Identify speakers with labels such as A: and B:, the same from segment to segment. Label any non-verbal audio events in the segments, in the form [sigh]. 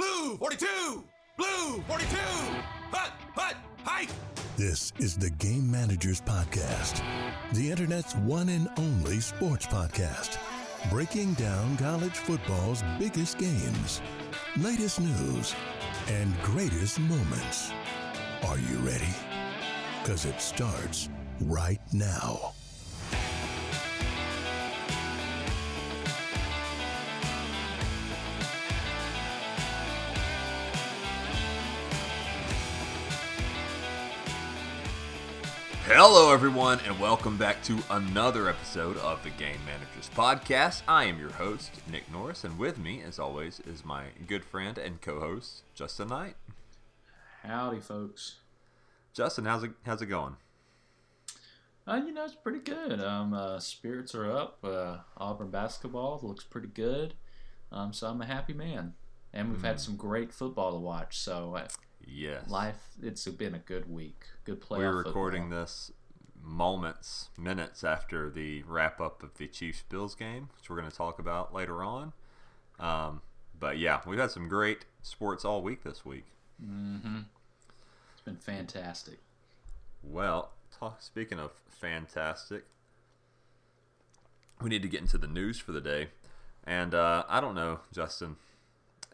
A: Blue 42! Blue 42! Hut! Hut! Hike!
B: This is the Game Managers Podcast, the Internet's one and only sports podcast, breaking down college football's biggest games, latest news, and greatest moments. Are you ready? Because it starts right now.
C: Hello, everyone, and welcome back to another episode of the Game Managers Podcast. I am your host, Nick Norris, and with me, as always, is my good friend and co-host, Justin Knight.
D: Howdy, folks.
C: Justin, how's it how's it going?
D: Uh, you know, it's pretty good. Um, uh, spirits are up. Uh, Auburn basketball looks pretty good. Um, so I'm a happy man, and we've had some great football to watch. So
C: Yes.
D: life, it's been a good week. Good playoff.
C: We're recording
D: football.
C: this moments, minutes after the wrap up of the Chiefs Bills game, which we're going to talk about later on. Um, but yeah, we've had some great sports all week this week.
D: It's been fantastic.
C: Well, talk, speaking of fantastic, we need to get into the news for the day. And uh, I don't know, Justin,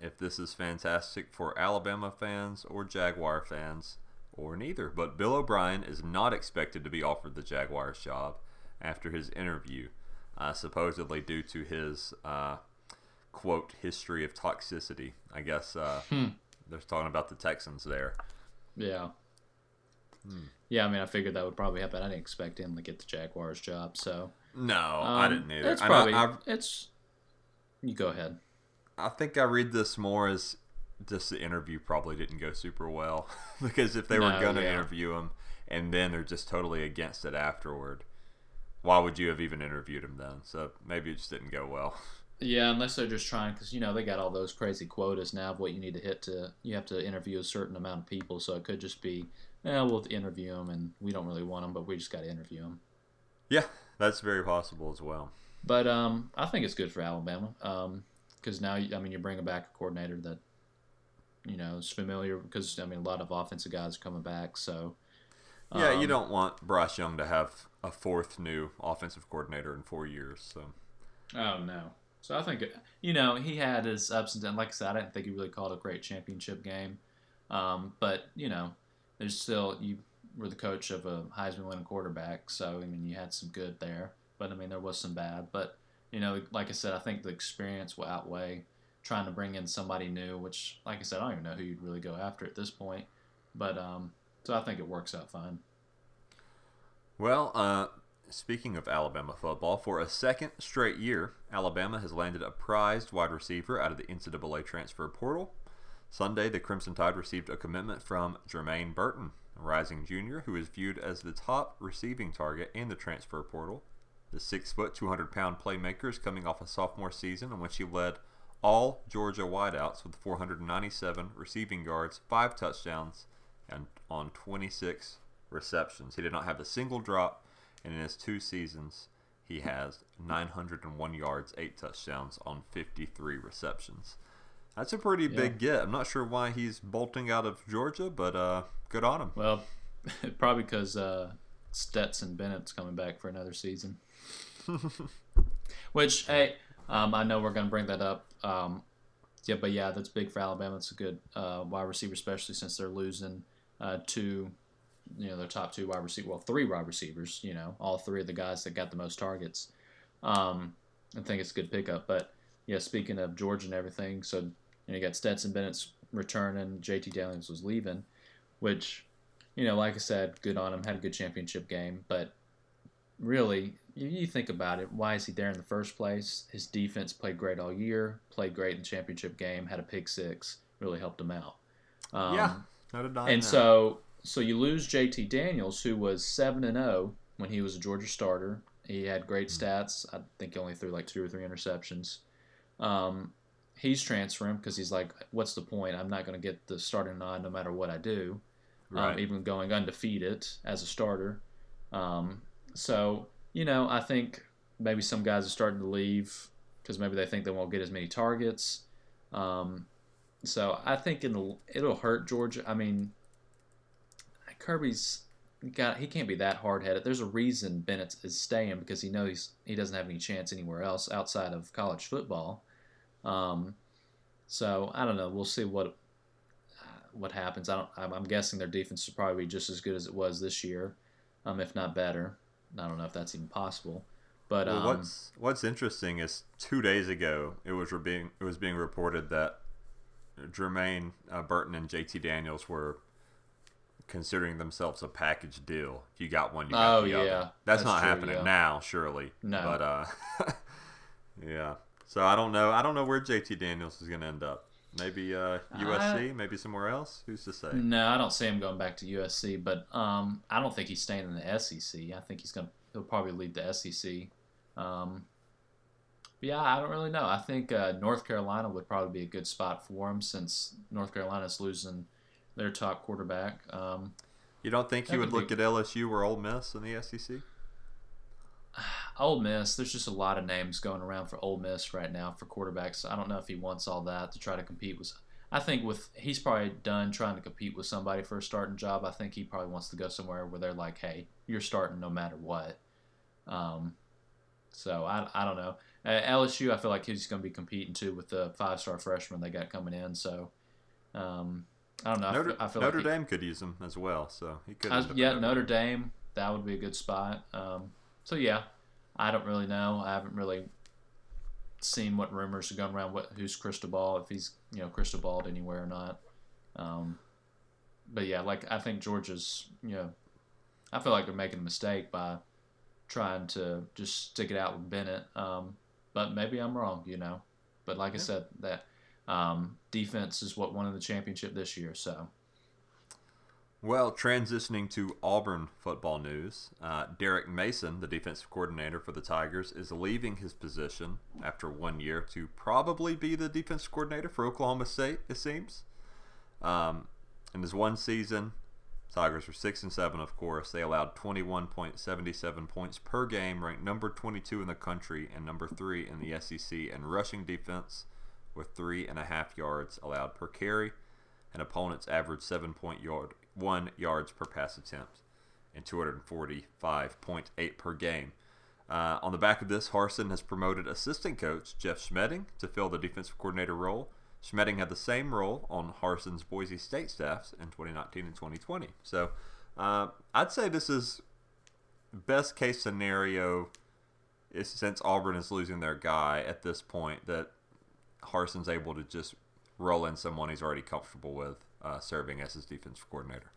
C: if this is fantastic for Alabama fans or Jaguar fans or neither. But Bill O'Brien is not expected to be offered the Jaguars job after his interview, uh, supposedly due to his uh, quote history of toxicity. I guess uh, they're talking about the Texans there.
D: Yeah.
C: Hmm.
D: Yeah, I mean, I figured that would probably happen. I didn't expect him to get the Jaguars job, so
C: No, I
D: um,
C: didn't either.
D: It's probably
C: I've-
D: it's. You go ahead.
C: I think I read this more as just the interview probably didn't go super well [laughs] because if they were going to
D: yeah.
C: interview him and then they're just totally against it afterward, why would you have even interviewed him then? So maybe it just didn't go well. [laughs]
D: Yeah, unless they're just trying, because you know they got all those crazy quotas now of what you need to hit to. You have to interview a certain amount of people, so it could just be, yeah, we'll interview them, and we don't really want them, but we just got to interview them.
C: Yeah, that's very possible as well.
D: But um, I think it's good for Alabama, because now I mean you're bringing back a coordinator that, you know, is familiar. Because I mean a lot of offensive guys are coming back, so
C: Yeah, you
D: um,
C: don't want Bryce Young to have a fourth new offensive coordinator in four years. So
D: Oh no. So I think you know he had his ups and downs. Like I said, I didn't think he really called a great championship game, um, but you know, there's still you were the coach of a Heisman winning quarterback, so I mean you had some good there, but I mean there was some bad. But you know, like I said, I think the experience will outweigh trying to bring in somebody new. Which, like I said, I don't even know who you'd really go after at this point. But um, so I think it works out fine.
C: Well, uh, speaking of Alabama football, for a second straight year, Alabama has landed a prized wide receiver out of the NCAA transfer portal. Sunday, the Crimson Tide received a commitment from Jermaine Burton, a rising junior who is viewed as the top receiving target in the transfer portal. The six foot, 200 pound playmaker is coming off a sophomore season in which he led all Georgia wideouts with 497 receiving yards, five touchdowns, and on 26 receptions. He did not have a single drop, and in his two seasons, he has 901 yards, eight touchdowns on 53 receptions. That's a pretty big get. I'm not sure why he's bolting out of Georgia, but uh, good on him.
D: Well, [laughs] probably because uh, Stetson Bennett's coming back for another season. [laughs] Which, hey, um, I know we're going to bring that up. Um, yeah, but yeah, that's big for Alabama. It's a good uh, wide receiver, especially since they're losing uh, two, you know, their top two wide receiver, well, three wide receivers. You know, all three of the guys that got the most targets. Um, I think it's a good pickup. But yeah, speaking of Georgia and everything, so you, know, you got Stetson Bennett's returning, JT Daniels was leaving, which you know, like I said, good on him. Had a good championship game, but really, you, think about it. Why is he there in the first place? His defense played great all year. Played great in the championship game. Had a pick six. Really helped him out. Um,
C: yeah, no denying
D: And
C: that.
D: so, so you lose JT Daniels, who was seven and zero when he was a Georgia starter. He had great stats. I think he only threw like two or three interceptions. Um, he's transferring because he's like, what's the point? I'm not going to get the starting nod no matter what I do
C: Right.
D: um, even going undefeated as a starter. Um, so, you know, I think maybe some guys are starting to leave because maybe they think they won't get as many targets. Um, So I think it'll it'll hurt Georgia. I mean, Kirby's got he can't be that hard headed. There's a reason Bennett is staying because he knows he doesn't have any chance anywhere else outside of college football. Um, so I don't know. We'll see what what happens. I don't. I'm, guessing their defense will probably be just as good as it was this year, um, if not better. I don't know if that's even possible. But
C: Well,
D: um,
C: what's what's interesting is two days ago it was re- being it was being reported that Jermaine uh, Burton and JT Daniels were considering themselves a package deal. If you got one, you got
D: Oh,
C: the
D: yeah.
C: other. That's,
D: That's
C: not
D: true,
C: happening
D: yeah.
C: now, surely.
D: No.
C: But uh, [laughs] yeah. So I don't know. I don't know where JT Daniels is going to end up. Maybe uh, USC, maybe somewhere else. Who's to say?
D: No, I don't see him going back to USC, but um, I don't think he's staying in the SEC. I think he's going to he'll probably leave the SEC. Um, yeah, I don't really know. I think uh, North Carolina would probably be a good spot for him since North Carolina's losing their top quarterback. Um,
C: You don't think he would
D: would
C: look
D: be-
C: at LSU or Ole Miss in the SEC?
D: Ole Miss, there's just a lot of names going around for Ole Miss right now for quarterbacks. I don't know if he wants all that to try to compete with. I think with he's probably done trying to compete with somebody for a starting job. I think he probably wants to go somewhere where they're like, "Hey, you're starting no matter what." Um, so I, I don't know. Uh, LSU, I feel like he's going to be competing too with the five star freshman they got coming in. So um, I don't know. I
C: Notre,
D: feel, I feel
C: Notre
D: like he-
C: Dame could use him as well, so he could.
D: I yeah, Notre Dame. That would be a good spot. Um, so yeah, I don't really know. I haven't really seen what rumors are going around. What who's crystal ball? If he's you know crystal balled anywhere or not. Um, but yeah, like I think Georgia's. You know, I feel like they're making a mistake by trying to just stick it out with Bennett. Um, but maybe I'm wrong. You know, but like I said, that um, defense is what won the championship this year. So.
C: Well, transitioning to Auburn football news, uh, Derek Mason, the defensive coordinator for the Tigers, is leaving his position after one year to probably be the defensive coordinator for Oklahoma State. It seems. Um, in his one season, Tigers were six and seven. Of course, they allowed 21.77 points per game, ranked number 22 in the country and number three in the SEC in rushing defense, with three and a half yards allowed per carry and opponents averaged seven point yard, yards per pass attempt and 245.8 per game. Uh, on the back of this, Harsin has promoted assistant coach Jeff Schmedding to fill the defensive coordinator role. Schmedding had the same role on Harsin's Boise State staffs in 2019 and 2020. So uh, I'd say this is best case scenario is since Auburn is losing their guy at this point that Harsin's able to just roll in someone he's already comfortable with uh, serving as his defensive coordinator.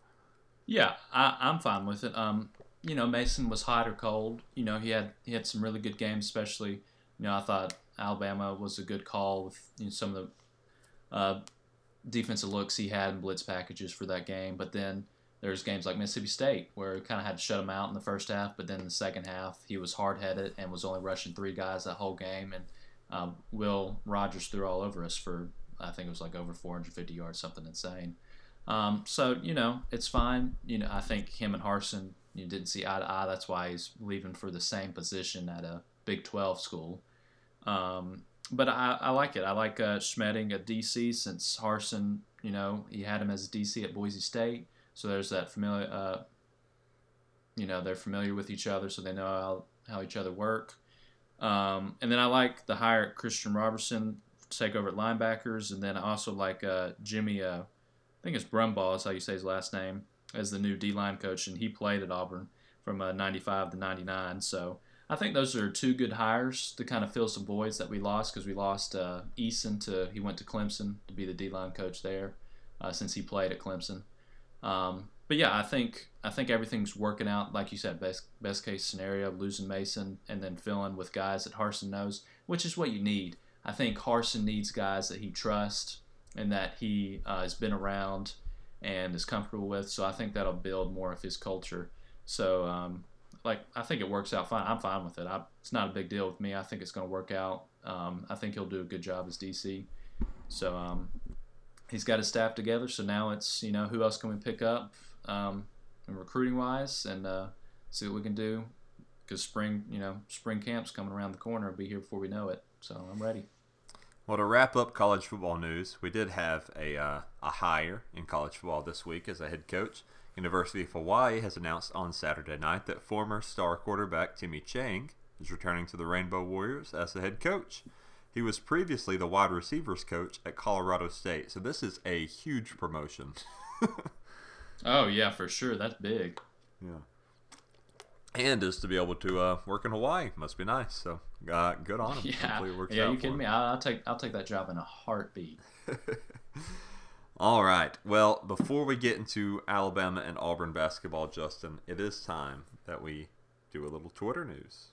D: Yeah, I, I'm fine with it. Um, you know, Mason was hot or cold. You know, he had he had some really good games, especially. You know, I thought Alabama was a good call with you know, some of the uh, defensive looks he had in blitz packages for that game. But then there's games like Mississippi State where he kind of had to shut him out in the first half, but then in the second half he was hard headed and was only rushing three guys that whole game. And um, Will Rogers threw all over us for I think it was like over 450 yards, something insane. Um, so you know it's fine. You know I think him and Harsin you didn't see eye to eye. That's why he's leaving for the same position at a Big 12 school. Um, but I, I like it. I like uh, Schmedding at DC since Harsin, you know, he had him as a DC at Boise State. So there's that familiar, uh, you know, they're familiar with each other, so they know how, how each other work. Um, and then I like the hire Christian Robinson take over at linebackers, and then I also like uh, Jimmy. Uh, I think it's Brumbaugh is how you say his last name as the new D line coach, and he played at Auburn from uh, 95 to 99. So I think those are two good hires to kind of fill some voids that we lost because we lost uh, Eason to he went to Clemson to be the D line coach there uh, since he played at Clemson. Um, but yeah, I think I think everything's working out like you said. Best best case scenario, losing Mason and then filling with guys that Harsin knows, which is what you need. I think Harsin needs guys that he trusts and that he uh, has been around and is comfortable with. So I think that'll build more of his culture. So um, like I think it works out fine. I'm fine with it. I, it's not a big deal with me. I think it's going to work out. Um, I think he'll do a good job as DC. So um, he's got his staff together. So now it's you know who else can we pick up um, recruiting wise and uh, see what we can do because spring you know spring camp's coming around the corner. It'll be here before we know it. So I'm ready.
C: Well, to wrap up college football news, we did have a, uh, a hire in college football this week as a head coach. University of Hawaii has announced on Saturday night that former star quarterback Timmy Chang is returning to the Rainbow Warriors as the head coach. He was previously the wide receivers coach at Colorado State, so this is a huge promotion. [laughs]
D: Oh yeah, for sure. That's big.
C: yeah. And is to be able to uh, work in Hawaii must be nice. So uh, good on him.
D: Yeah,
C: Hopefully it works
D: yeah.
C: out
D: You
C: for
D: kidding me? I'll, I'll take I'll take that job in a heartbeat. [laughs]
C: All right. Well, before we get into Alabama and Auburn basketball, Justin, it is time that we do a little Twitter news.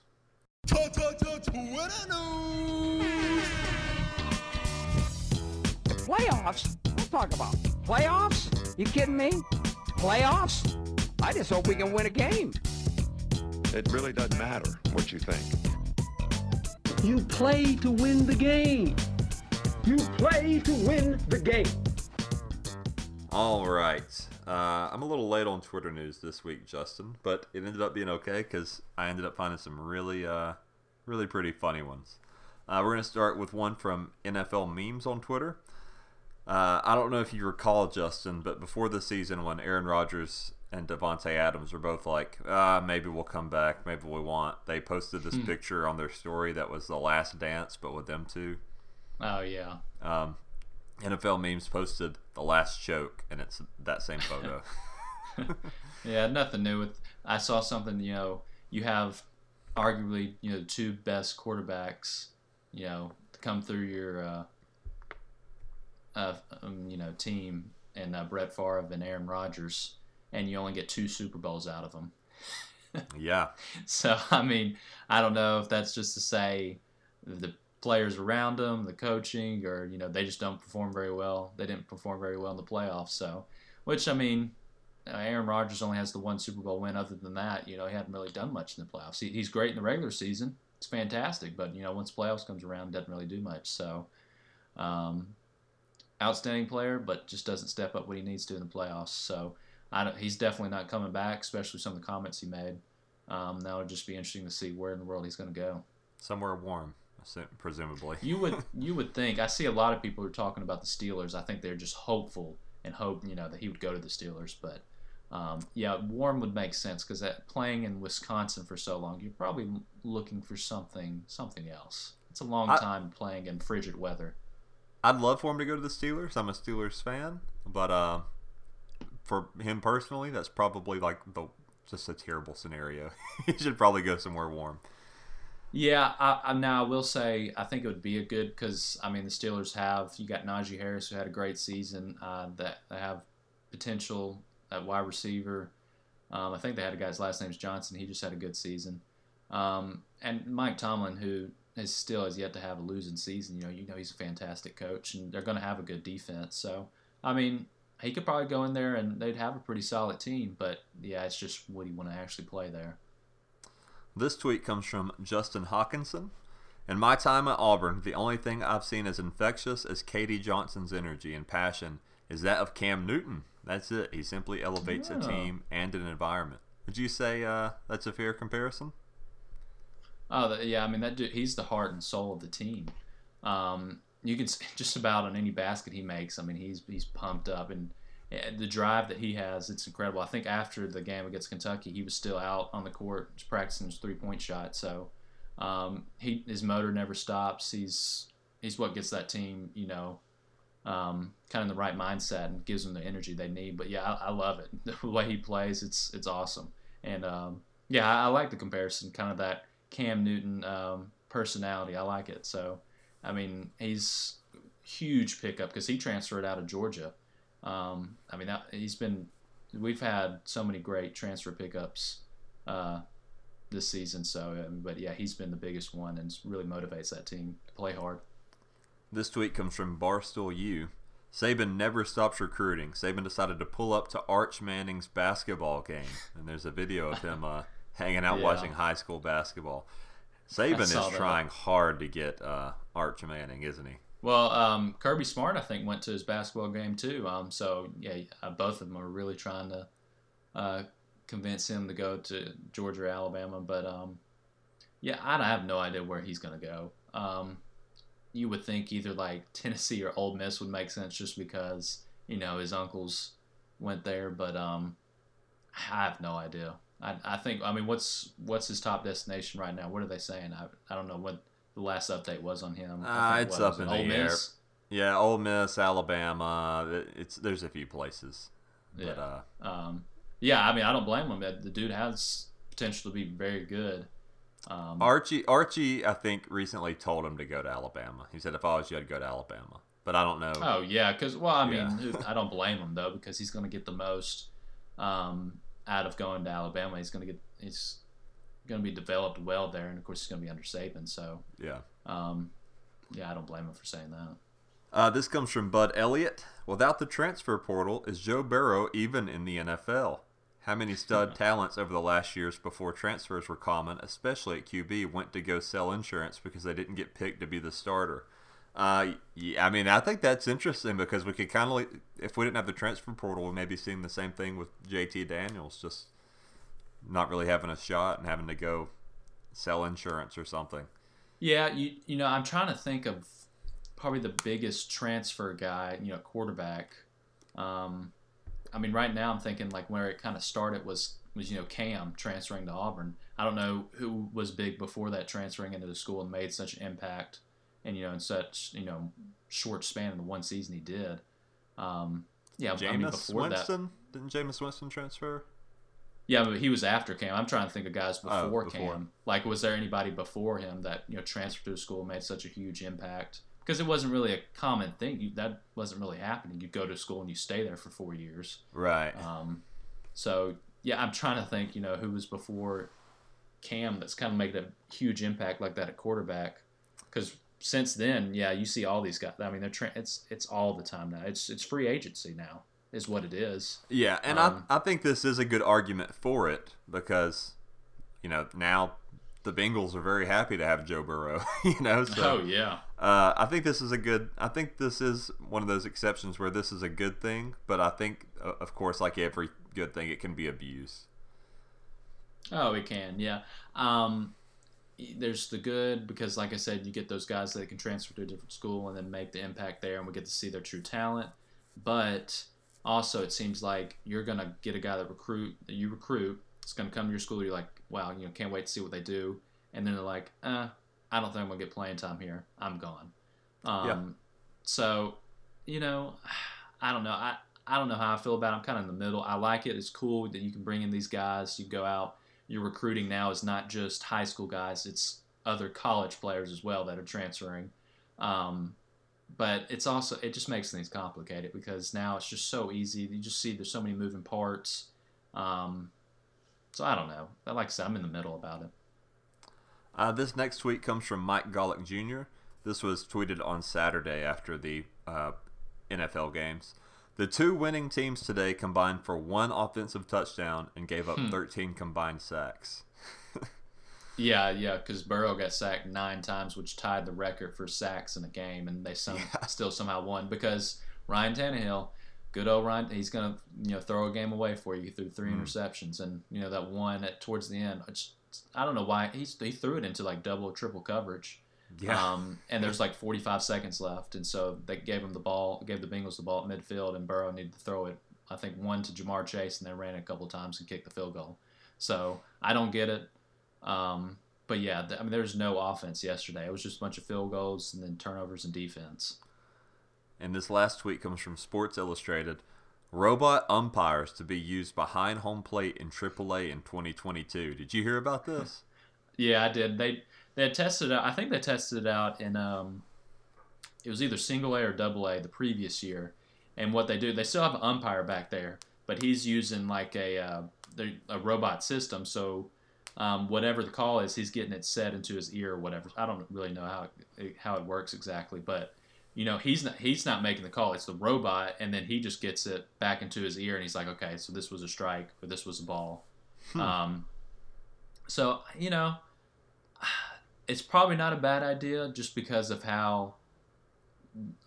A: Twitter news.
E: Playoffs? What talk about? Playoffs? You kidding me? Playoffs? I just hope we can win a game.
F: It really doesn't matter what you think.
G: You play to win the game. You play to win the game.
C: All right. Uh, I'm a little late on Twitter news this week, Justin, but it ended up being okay because I ended up finding some really, uh, really pretty funny ones. Uh, we're going to start with one from NFL memes on Twitter. Uh, I don't know if you recall, Justin, but before the season, when Aaron Rodgers and Davante Adams were both like, ah, maybe we'll come back, maybe we won't, they posted this picture on their story that was the last dance, but with them two.
D: Oh yeah.
C: Um, NFL memes posted the last choke, and it's that same photo. [laughs] [laughs]
D: Yeah, nothing new with. I saw something. You know, you have arguably you know the two best quarterbacks. You know, to come through your uh, uh, um, you know team and uh, Brett Favre and Aaron Rodgers, and you only get two Super Bowls out of them. [laughs]
C: yeah,
D: So I mean, I don't know if that's just to say the players around them, the coaching, or you know they just don't perform very well. They didn't perform very well in the playoffs. So, which I mean, Aaron Rodgers only has the one Super Bowl win. Other than that, you know, he hadn't really done much in the playoffs. He, he's great in the regular season. It's fantastic, but you know, once playoffs comes around, doesn't really do much. So, um, outstanding player, but just doesn't step up what he needs to in the playoffs. So, he's definitely not coming back, especially some of the comments he made. Um, that would just be interesting to see where in the world he's going to go.
C: somewhere warm, presumably.
D: You would [laughs] you would think I see a lot of people who are talking about the Steelers. I think they're just hopeful and hope you know that he would go to the Steelers. But um, yeah, warm would make sense because playing in Wisconsin for so long, you're probably looking for something something else. It's a long
C: I-
D: time playing in frigid weather.
C: I'd love for him to go to the Steelers. I'm a Steelers fan, but uh, for him personally, that's probably like the just a terrible scenario. [laughs] he should probably go somewhere warm.
D: Yeah, I, I now I will say I think it would be a good because I mean the Steelers have you got Najee Harris who had a great season uh, that they have potential at wide receiver. Um, I think they had a guy's last name's Johnson. He just had a good season, um, and Mike Tomlin who is still has yet to have a losing season. You know, you know he's a fantastic coach, and they're going to have a good defense. So I mean he could probably go in there and they'd have a pretty solid team. But yeah, it's just would he want to actually play there?
C: This tweet comes from Justin Hawkinson. In my time at Auburn, the only thing I've seen as infectious as KD Johnson's energy and passion is that of Cam Newton. That's it. He simply elevates a
D: Oh.
C: team and an environment. Would you say uh, that's a fair comparison?
D: Oh, yeah. I mean, that dude, he's the heart and soul of the team. Um, you can [laughs] just about on any basket he makes. I mean, he's he's pumped up, and eh, the drive that he has, it's incredible. I think after the game against Kentucky, he was still out on the court just practicing his three point shot. So um, he his motor never stops. He's he's what gets that team, you know, um, kind of the right mindset and gives them the energy they need. But yeah, I, I love it. [laughs] The way he plays, it's it's awesome. And um, yeah, I, I like the comparison, kind of that Cam Newton um, personality. I like it. So, I mean, he's huge pickup because he transferred out of Georgia. Um, I mean, that, he's been. We've had so many great transfer pickups uh, this season. So, um, but yeah, he's been the biggest one and really motivates that team to play hard.
C: This tweet comes from Barstool U. Saban never stops recruiting. Saban decided to pull up to Arch Manning's basketball game, and there's a video of him uh, hanging out [laughs]
D: Yeah.
C: watching high school basketball. Saban is
D: that.
C: trying hard to get uh, Arch Manning, isn't he?
D: Well, um, Kirby Smart, I think, went to his basketball game too. Um, so yeah, uh, both of them are really trying to uh, convince him to go to Georgia or Alabama. But um, yeah, I have no idea where he's going to go. Um, you would think either like [laughs] Tennessee or Ole Miss would make sense just because you know his uncles went there, but um, I have no idea. I, I think I mean what's what's his top destination right now? What are they saying? I, I don't know what the last update was on him. Think,
C: it's
D: what,
C: up in
D: it
C: the
D: Ole
C: air.
D: Miss?
C: Yeah, Ole Miss, Alabama. It's there's a few places, but
D: Yeah.
C: uh,
D: Um, yeah, I mean I don't blame him. The dude has potential to be very good. Um,
C: Archie Archie I think recently told him to go to Alabama. He said if I was you, I'd go to Alabama. But I don't know.
D: Oh yeah, because well, I mean,
C: Yeah.
D: I don't blame him though because he's going to get the most um, out of going to Alabama. He's going to get he's going to be developed well there, and of course he's going to be under Saban. So
C: Yeah.
D: um, yeah, I don't blame him for saying that.
C: Uh, this comes from Bud Elliott. Without the transfer portal, is Joe Burrow even in the NFL? How many stud [laughs] talents over the last years before transfers were common, especially at QB, went to go sell insurance because they didn't get picked to be the starter? Uh, yeah, I mean, I think that's interesting because we could kind of, if we didn't have the transfer portal, we may be seeing the same thing with JT Daniels, just not really having a shot and having to go sell insurance or something.
D: Yeah, you you know I'm trying to think of probably the biggest transfer guy, you know, quarterback. Um, I mean, right now I'm thinking like where it kind of started was was you know Cam transferring to Auburn. I don't know who was big before that transferring into the school and made such an impact, and you know in such you know short span in the one season he did. Um, yeah, I mean
C: Jameis
D: before that,
C: Winston? Didn't Jameis Winston transfer?
D: yeah, but he was after Cam. I'm trying to think of guys
C: Oh,
D: before,
C: before.
D: Cam. Like, was there anybody before him that you know transferred to a school and made such a huge impact? Because it wasn't really a common thing. You, that wasn't really happening. You go to school and you stay there for four years.
C: Right.
D: Um, so yeah, I'm trying to think. You know, who was before Cam that's kind of made a huge impact like that at quarterback? Because since then, yeah, you see all these guys. I mean, they're tra- it's it's all the time now. It's it's free agency now, is what it is.
C: Yeah, and
D: Um,
C: I I think this is a good argument for it because, you know, now the Bengals are very happy to have Joe Burrow. [laughs] You know, so
D: oh yeah.
C: uh, I think this is a good. I think this is one of those exceptions where this is a good thing. But I think, uh, of course, like every good thing, it can be abused.
D: Oh, it can, yeah. Um, there's the good because, like I said, you get those guys that can transfer to a different school and then make the impact there, and we get to see their true talent. But also, it seems like you're gonna get a guy that recruit that you recruit. It's gonna come to your school. You're like, wow, you know, can't wait to see what they do. And then they're like, uh, I don't think I'm gonna get playing time here. I'm gone. Um,
C: Yeah.
D: So, you know, I don't know. I I don't know how I feel about it. I'm kind of in the middle. I like it. It's cool that you can bring in these guys. You go out. Your recruiting now is not just high school guys. It's other college players as well that are transferring. Um, but it's also it just makes things complicated because now it's just so easy. You just see there's so many moving parts. Um, so I don't know. Like I said, I'm in the middle about it.
C: Uh, this next tweet comes from Mike Golic Jr. This was tweeted on Saturday after the uh, NFL games. The two winning teams today combined for one offensive touchdown and gave up hmm. 13 combined sacks. [laughs]
D: Yeah, yeah, because Burrow got sacked nine times, which tied the record for sacks in a game, and they some, [laughs] still somehow won because Ryan Tannehill, good old Ryan, he's gonna you know throw a game away for you. He threw three hmm. interceptions, and you know that one at towards the end. I don't know why he he threw it into like double or triple coverage. Um, and there's like 45 seconds left, and so they gave him the ball, gave the Bengals the ball at midfield, and Burrow needed to throw it. I think one to Ja'Marr Chase, and they ran it a couple times and kicked the field goal. So I don't get it. Um, but yeah, th- I mean, there was no offense yesterday. It was just a bunch of field goals and then turnovers and defense.
C: And this last tweet comes from Sports Illustrated. Robot umpires to be used behind home plate in AAA in 2022. Did you hear about this? [laughs]
D: Yeah, I did. They they had tested it out. I think they tested it out in um, it was either single A or double A the previous year. And what they do, they still have an umpire back there, but he's using like a uh, a robot system. So um, whatever the call is, he's getting it set into his ear or whatever. I don't really know how it, how it works exactly, but you know he's not he's not making the call. It's the robot, and then he just gets it back into his ear, and he's like, okay, so this was a strike or this was a ball. Um, so you know, it's probably not a bad idea just because of how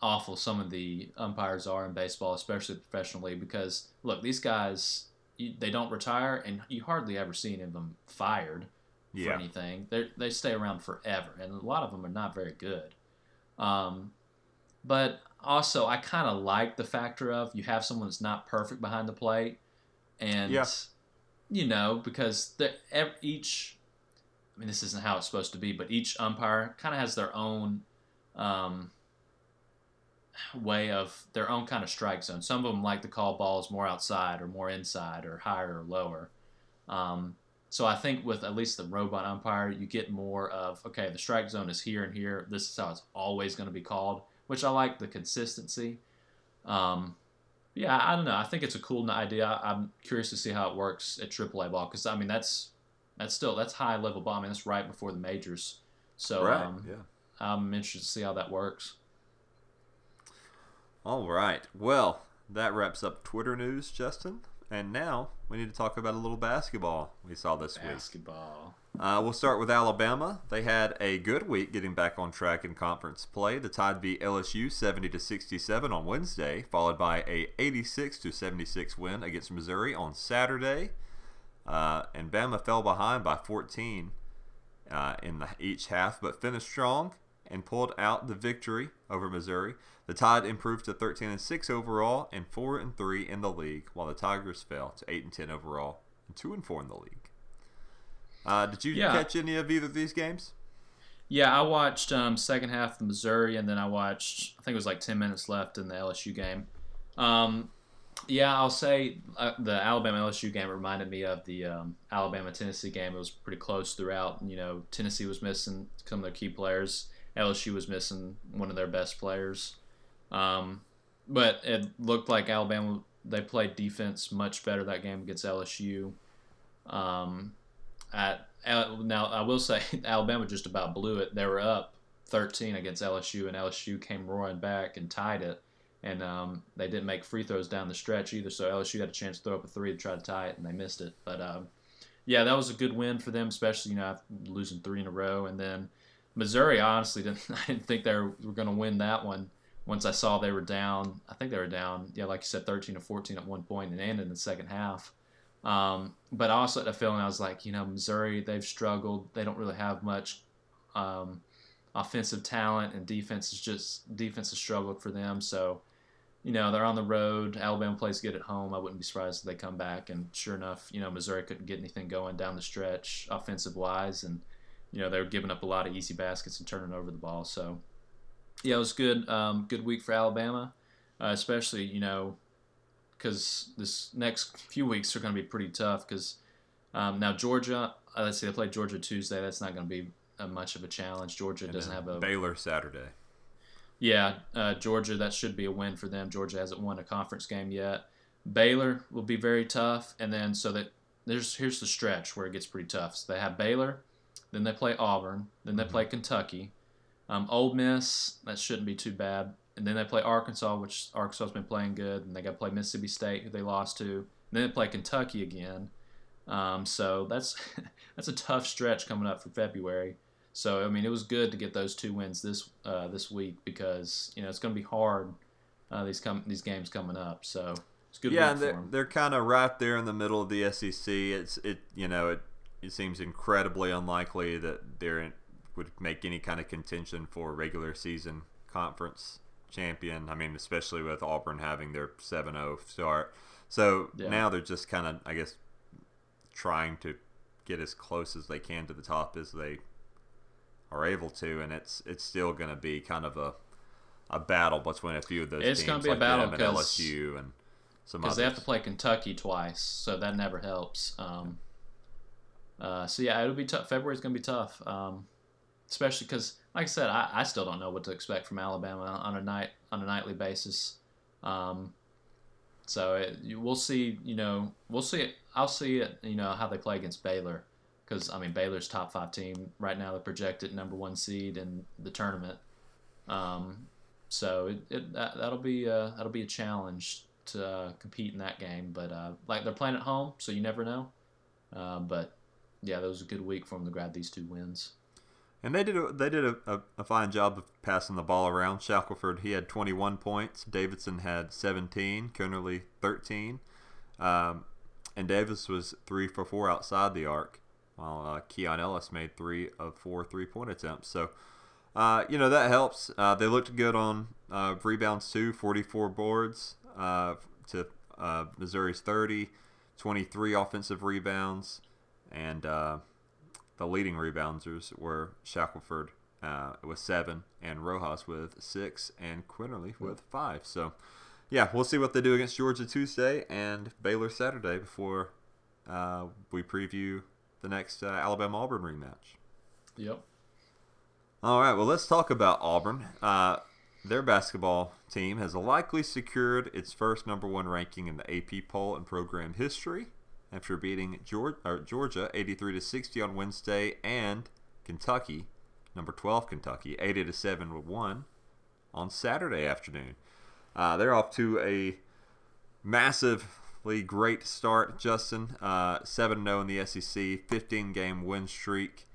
D: awful some of the umpires are in baseball, especially the professional league. Because look, these guys they don't retire, and you hardly ever see any of them fired for
C: Yeah.
D: anything. They they stay around forever, and a lot of them are not very good. Um, but also, I kind of like the factor of you have someone that's not perfect behind the plate, and
C: Yeah.
D: you know because each. Mean, this isn't how it's supposed to be, but each umpire kind of has their own um, way of their own kind of strike zone. Some of them like to call balls more outside or more inside or higher or lower. Um, so I think with at least the robot umpire, you get more of okay, the strike zone is here and here. This is how it's always going to be called, which I like the consistency. Um, yeah, I don't know. I think it's a cool idea. I'm curious to see how it works at AAA ball because I mean that's that's still that's high level bombing. That's right before the majors. So
C: right.
D: um,
C: yeah.
D: I'm interested to see how that works.
C: All right. Well, that wraps up Twitter news, Justin. And now we need to talk about a little basketball we saw this week.
D: Basketball.
C: Uh, we'll start with Alabama. They had a good week getting back on track in conference play. The Tide beat LSU 70 to 67 on Wednesday, followed by a 86 to 76 win against Missouri on Saturday. Uh, and Bama fell behind by 14 uh, in the, each half, but finished strong and pulled out the victory over Missouri. The Tide improved to 13 and 6 overall and 4 and 3 in the league, while the Tigers fell to 8 and 10 overall and 2 and 4 in the league. Uh, did you
D: Yeah.
C: catch any of either of these games?
D: Yeah, I watched um, second half of Missouri, and then I watched. I think it was like ten minutes left in the LSU game. Um, yeah, I'll say uh, the Alabama LSU game reminded me of the um, Alabama Tennessee game. It was pretty close throughout. You know, Tennessee was missing some of their key players. LSU was missing one of their best players. Um, but it looked like Alabama they played defense much better that game against LSU. Um, at Al- now I will say [laughs] Alabama just about blew it. They were up 13 against LSU, and LSU came roaring back and tied it. And um, they didn't make free throws down the stretch either, so LSU had a chance to throw up a three to try to tie it, and they missed it. But um, yeah, that was a good win for them, especially you know losing three in a row. And then Missouri, honestly [laughs] didn't I didn't think they were, going to win that one. Once I saw they were down, I think they were down, yeah, like you said, 13 to 14 at one point, and ended in the second half. Um, but I also had a feeling I was like, you know, Missouri, they've struggled. They don't really have much um, offensive talent, and defense is just defense has struggled for them. So, you know, they're on the road. Alabama plays good at home. I wouldn't be surprised if they come back. And sure enough, you know, Missouri couldn't get anything going down the stretch offensive wise, and you know they were giving up a lot of easy baskets and turning over the ball. So, yeah, it was good. Um, good week for Alabama, uh, especially you know because this next few weeks are going to be pretty tough. Because um, now Georgia, uh, let's see, they play Georgia Tuesday. That's not going to be uh, much of a challenge. Georgia
C: And
D: doesn't have a
C: Baylor Saturday.
D: Yeah, uh, Georgia, that should be a win for them. Georgia hasn't won a conference game yet. Baylor will be very tough, and then so that there's here's the stretch where it gets pretty tough. So they have Baylor, then they play Auburn, then they play Kentucky, um, Ole Miss. That shouldn't be too bad, and then they play Arkansas, which Arkansas's been playing good, and they got to play Mississippi State, who they lost to. And then they play Kentucky again. Um, so that's [laughs] that's a tough stretch coming up for February. So I mean, it was good to get those two wins this uh, this week because you know it's going to be hard uh, these com- these games coming up. So it's good.
C: yeah, and they're, they're kind of right there in the middle of the SEC. It's it you know it it seems incredibly unlikely that they're would make any kind of contention for regular season conference champion. I mean, especially with Auburn having their 7-0 start. So
D: Yeah.
C: now they're just kind of I guess trying to get as close as they can to the top as they are able to, and it's it's still going to be kind of a a battle between a few of those
D: It's
C: teams
D: gonna be a battle
C: them and
D: 'cause-
C: LSU and some
D: because they have to play Kentucky twice, so that never helps. Um, uh, so yeah, it'll be tough. February's gonna be tough, um, especially because, like I said, I, I still don't know what to expect from Alabama on a night on a nightly basis. Um, so it, we'll see. You know, we'll see it. I'll see it. You know how they play against Baylor, because I mean Baylor's top five team right now. They're projected number one seed in the tournament. Um, so it, it that, that'll be uh, that'll be a challenge to uh, compete in that game. But uh, like they're playing at home, so you never know. Uh, but yeah, that was a good week for them to grab these two wins.
C: And they did a, they did a, a, a fine job of passing the ball around. Shackelford he had 21 points. Davison had 17. Quinerly 13. Um, and Davis was three for four outside the arc, while uh, Keon Ellis made three of four three point attempts. So uh, you know that helps. Uh, they looked good on uh, rebounds too, 44 boards uh, to uh, Missouri's 30, 23 offensive rebounds, and the leading rebounders were Shackelford with seven, and Rojas with six, and Quinerly with five. So, yeah, we'll see what they do against Georgia Tuesday and Baylor Saturday before uh, we preview the next uh, Alabama Auburn rematch.
D: Yep.
C: All right, well, let's talk about Auburn. Uh, their basketball team has likely secured its first number one ranking in the AP poll in program history after beating Georgia, Georgia 83 to 60 on Wednesday and Kentucky, number 12 Kentucky, 80 to 7 with one on Saturday afternoon. Uh, they're off to a massively great start, Justin. Uh, 7 0 in the SEC, 15 game win streak.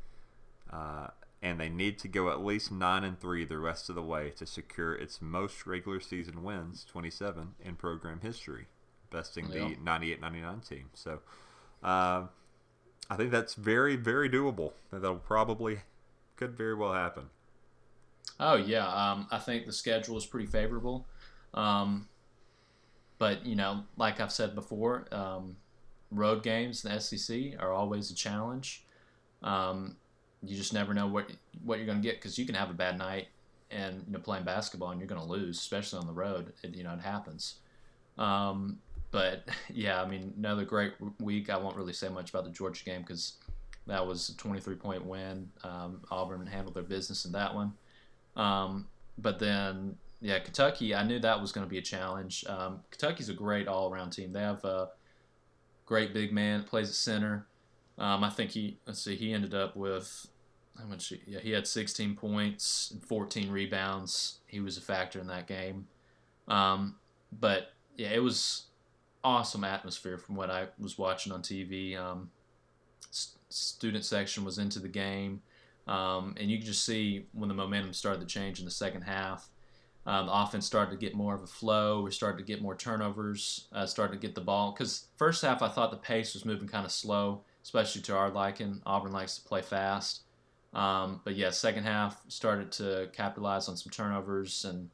C: Uh, and they need to go at least 9 and 3 the rest of the way to secure its most regular season wins, 27, in program history, besting
D: Yeah.
C: the 98 99 team. So uh, I think that's very, very doable. That'll probably, could very well happen.
D: Oh yeah, um, I think the schedule is pretty favorable, um, but you know, like I've said before, um, road games in the SEC are always a challenge. Um, you just never know what what you're going to get because you can have a bad night and you know playing basketball and you're going to lose, especially on the road. It, you know, it happens. Um, but [laughs] yeah, I mean, another great week. I won't really say much about the Georgia game because that was a 23 point win. Um, Auburn handled their business in that one. Um, but then, yeah, Kentucky, I knew that was going to be a challenge. Um, Kentucky's a great all around team. They have a great big man plays at center. Um, I think he, let's see, he ended up with, how much? he- Yeah, he had 16 points and 14 rebounds. He was a factor in that game. Um, but yeah, it was awesome atmosphere from what I was watching on TV. Um, s- student section was into the game. Um, and you could just see when the momentum started to change in the second half. Um, the offense started to get more of a flow. We started to get more turnovers. Uh, started to get the ball because first half I thought the pace was moving kind of slow, especially to our liking. Auburn likes to play fast, um, but yeah, second half started to capitalize on some turnovers and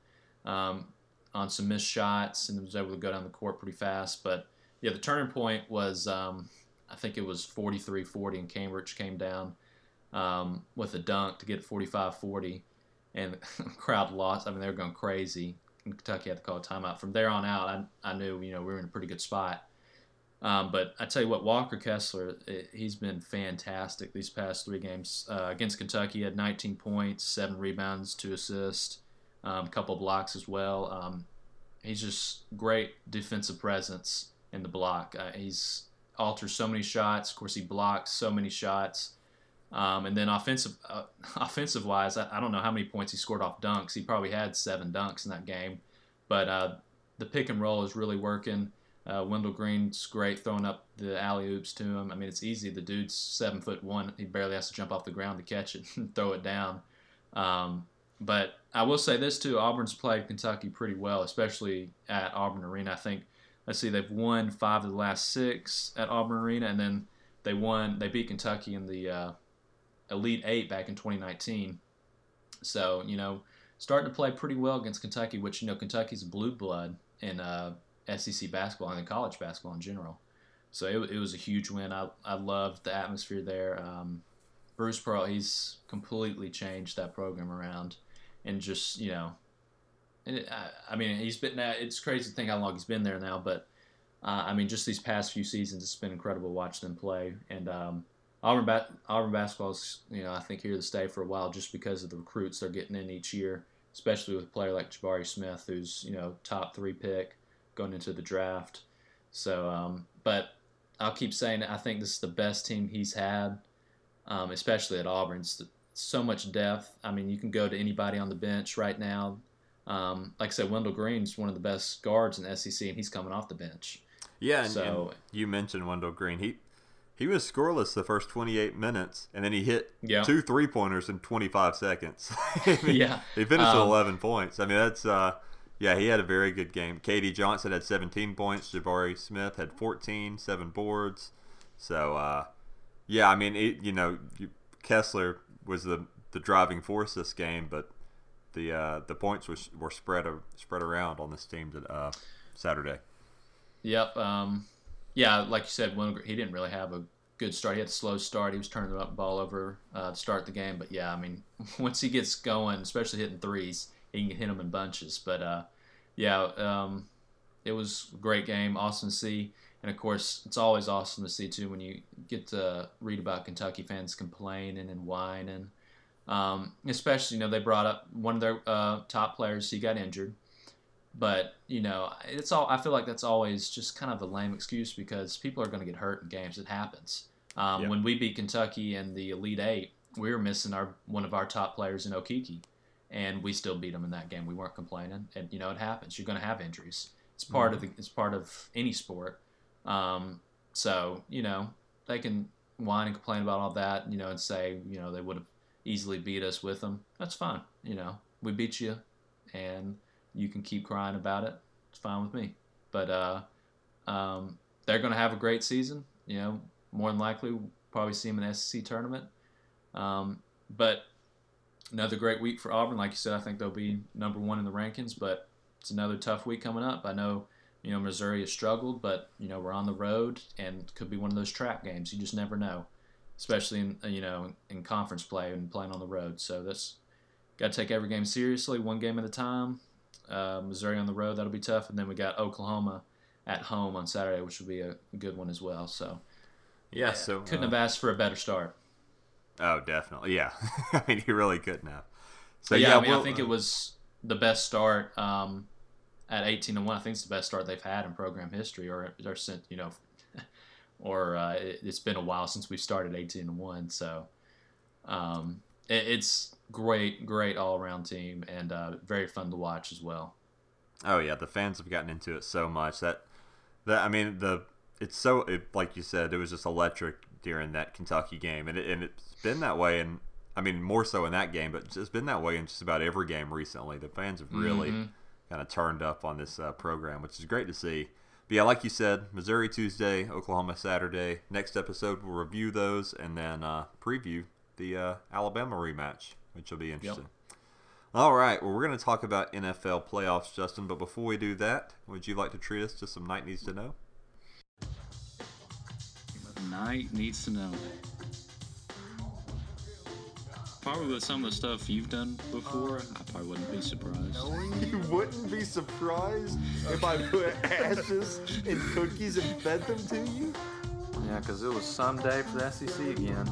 D: um, on some missed shots, and was able to go down the court pretty fast. But yeah, the turning point was um, I think it was 43-40, and Cambridge came down um, with a dunk to get 45-40, and the [laughs] crowd lost. I mean, they were going crazy. Kentucky had to call a timeout. From there on out, I, I knew you know we were in a pretty good spot. Um, but I tell you what, Walker Kessler, eh, he's been fantastic these past three games uh, against Kentucky. He had 19 points, seven rebounds, two assists, um, a couple blocks as well. Um, he's just great defensive presence in the block. Uh, he's alters so many shots. Of course, he blocks so many shots. Um, and then offensive, uh, [laughs] offensive wise, I, I don't know how many points he scored off dunks. He probably had seven dunks in that game, but uh, the pick and roll is really working. Uh, Wendell Green's great throwing up the alley oops to him. I mean, it's easy. The dude's seven foot one. He barely has to jump off the ground to catch it [laughs] and throw it down. Um, but I will say this too: Auburn's played Kentucky pretty well, especially at Auburn Arena. I think. Let's see, they've won five of the last six at Auburn Arena, and then they won. They beat Kentucky in the uh, Elite Eight back in 2019. So you know, starting to play pretty well against Kentucky, which you know Kentucky's blue blood in uh, SEC basketball and in college basketball in general. So it, it was a huge win. I, I loved the atmosphere there. Um, Bruce Pearl, he's completely changed that program around, and just you know, and it, I, I mean he's been. It's crazy to think how long he's been there now, but uh, I mean just these past few seasons, it's been incredible to watch them play. And um, Auburn, ba- Auburn basketball's you know I think here to stay for a while just because of the recruits they're getting in each year, especially with a player like Jabari Smith, who's you know top three pick going into the draft. So, um, but I'll keep saying. I think this is the best team he's had, um, especially at Auburn. It's so much depth. I mean, you can go to anybody on the bench right now. Um, like I said, Wendell Green's one of the best guards in the SEC, and he's coming off the bench.
C: Yeah, and,
D: So-
C: and you mentioned Wendell Green. He he was scoreless the first 28 minutes, and then he hit
D: Yeah.
C: two three pointers in 25 seconds. [laughs] I mean,
D: Yeah.
C: he finished with
D: Um,
C: 11 points. I mean, that's uh, yeah, he had a very good game. KD Johnson had 17 points. Jabari Smith had 14, seven boards. So uh, yeah, I mean, it, you know, Kessler was the the driving force this game, but the uh, the points was, were spread a, spread around on this team to, uh, Saturday.
D: Yep. Um, yeah, like you said, he didn't really have a good start. He had a slow start. He was turning the ball over uh, to start the game. But yeah, I mean, [laughs] once he gets going, especially hitting threes, he can hit them in bunches. But uh, yeah, um, it was a great game. Awesome to see. And of course, it's always awesome to see too when you get to read about Kentucky fans complaining and whining. Um, especially, you know, they brought up one of their uh, top players. He got injured, but you know, it's all. I feel like that's always just kind of a lame excuse because people are going to get hurt in games. It happens. Um,
C: Yeah.
D: When we beat Kentucky in the Elite Eight, we were missing our one of our top players in Okeke, and we still beat them in that game. We weren't complaining, and you know, it happens. You're going to have injuries. It's part of the. It's part of any sport. Um, so you know, they can whine and complain about all that, you know, and say, you know, they would have easily beat us with them. That's fine. You know, we beat you, and you can keep crying about it. It's fine with me. But uh, um, they're going to have a great season. You know, more than likely, we'll probably see them in the SEC tournament. Um, but another great week for Auburn. Like you said, I think they'll be number one in the rankings. But it's another tough week coming up. I know you know Missouri has struggled, but you know we're on the road and could be one of those trap games. You just never know, especially in you know in conference play and playing on the road. So that's got to take every game seriously, one game at a time. Uh, Missouri on the road that'll be tough, and then we got Oklahoma at home on Saturday, which will be a good one as well. So
C: Yeah, so
D: couldn't
C: uh,
D: have asked for a better start.
C: Oh, definitely. Yeah, [laughs] I mean, he really couldn't have. So
D: But yeah, I mean,
C: we'll-
D: I think it was the best start um, at 18 and one. I think it's the best start they've had in program history, or or since you know, [laughs] or uh, it, it's been a while since we started 18 and one. So um, it's great, great all around team, and uh, very fun to watch as well.
C: Oh yeah, the fans have gotten into it so much that that I mean the it's so it, like you said it was just electric during that Kentucky game and it, and it's been that way and I mean more so in that game but it's been that way in just about every game recently. The fans have really
D: Mhm.
C: kind of turned up on this uh, program, which is great to see. But yeah, like you said, Missouri Tuesday, Oklahoma Saturday. Next episode we'll review those and then uh, preview the uh, Alabama rematch, which will be interesting. All right, well, we're going to talk about NFL playoffs, Justin. But before we do that, would you like to treat us to some Night Needs to Know?
H: Knight needs to know. Probably with some of the stuff you've done before, I probably wouldn't be surprised.
I: You wouldn't be surprised if I put ashes in cookies and fed them to you?
J: Yeah, because it was someday for the SEC again.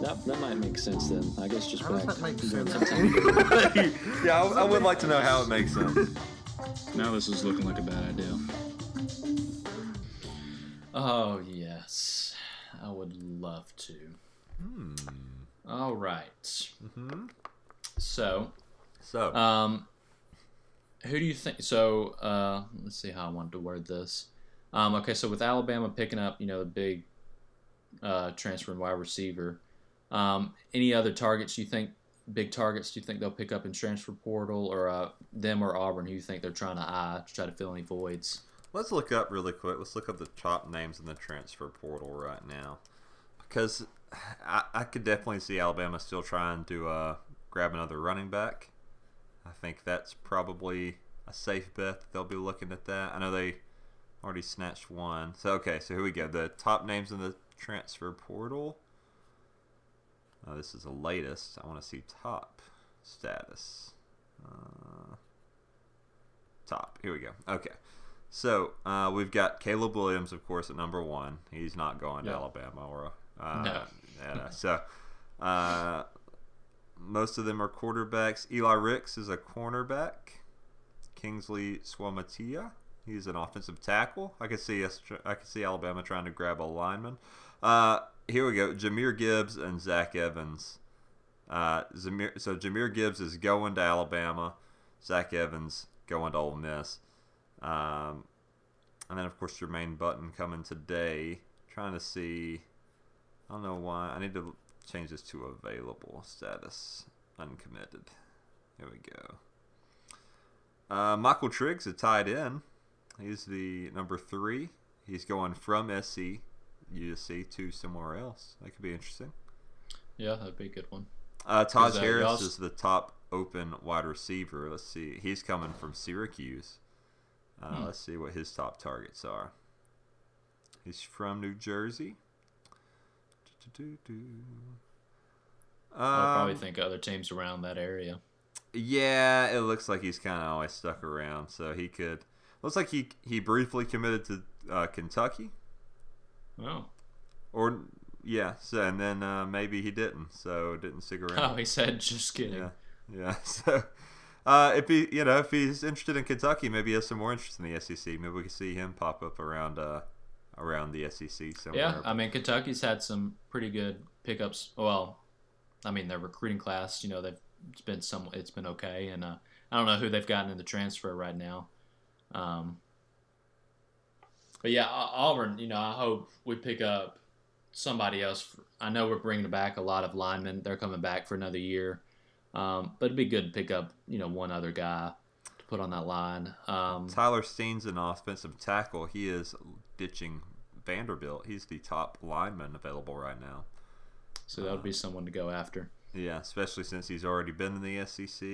K: That, that might make sense then. I guess just
I: How does
K: back
I: that make sense?
K: that [laughs] time. [laughs]
C: yeah, I, I would like to know how it makes sense.
H: Now this is looking like a bad idea.
D: Oh yes, I would love to.
C: Hmm.
D: All right.
C: Mm-hmm.
D: So,
C: So,
D: um, who do you think? So, uh, let's see how I want to word this. Um, okay, so with Alabama picking up, you know, the big uh, transfer and wide receiver, um, any other targets you think, big targets, do you think they'll pick up in transfer portal, or uh, them or Auburn? Who you think they're trying to eye to try to fill any voids?
C: let's look up really quick. Let's look up the top names in the transfer portal right now. Because I, I could definitely see Alabama still trying to uh, grab another running back. I think that's probably a safe bet. They'll be looking at that. I know they already snatched one. So, okay, so here we go. The top names in the transfer portal. Oh, this is the latest. I want to see top status. Uh, top. Here we go. Okay. So uh, we've got Caleb Williams, of course, at number one. He's not going to Alabama or uh,
D: No. [laughs]
C: yeah, so uh, most of them are quarterbacks. Eli Ricks is a cornerback. Kingsley Suamataia, he's an offensive tackle. I could see. I could see Alabama trying to grab a lineman. Uh, here we go. Jahmyr Gibbs and Zach Evans. Uh, Zamir, so Jahmyr Gibbs is going to Alabama. Zach Evans going to Ole Miss. Um, and then of course Jermaine Burton coming today. Trying to see. I don't know why. I need to change this to available status. Uncommitted. Here we go. Uh, Michael Triggs, a tight end. He's the number three. He's going from SC USC to somewhere else. That could be interesting.
D: Yeah, that'd be a good one.
C: Uh, Taj Harris is the top open wide receiver. Let's see. He's coming from Syracuse. Uh,
D: Hmm.
C: Let's see what his top targets are. He's from New Jersey.
D: I'll probably
C: Um,
D: think other teams around that area.
C: Yeah, it looks like he's kind of always stuck around, so he could. Looks like he he briefly committed to uh, Kentucky,
D: Oh.
C: or yeah, so and then uh, maybe he didn't, so didn't stick [laughs] around.
D: Oh, he said, just kidding.
C: Yeah, yeah. [laughs] So uh, if he, you know, if he's interested in Kentucky, maybe he has some more interest in the SEC. Maybe we can see him pop up around uh, around the SEC somewhere.
D: Yeah, I mean Kentucky's had some pretty good pickups. Well, I mean their recruiting class, you know, they've it's been some it's been okay, and uh, I don't know who they've gotten in the transfer right now. Um, but yeah, Auburn, you know, I hope we pick up somebody else. I know we're bringing back a lot of linemen; they're coming back for another year. Um, but it'd be good to pick up, you know, one other guy to put on that line. Um,
C: Tyler Steen's an offensive tackle. He is ditching Vanderbilt. He's the top lineman available right now.
D: so that would be someone to go after.
C: Yeah, especially since he's already been in the SEC.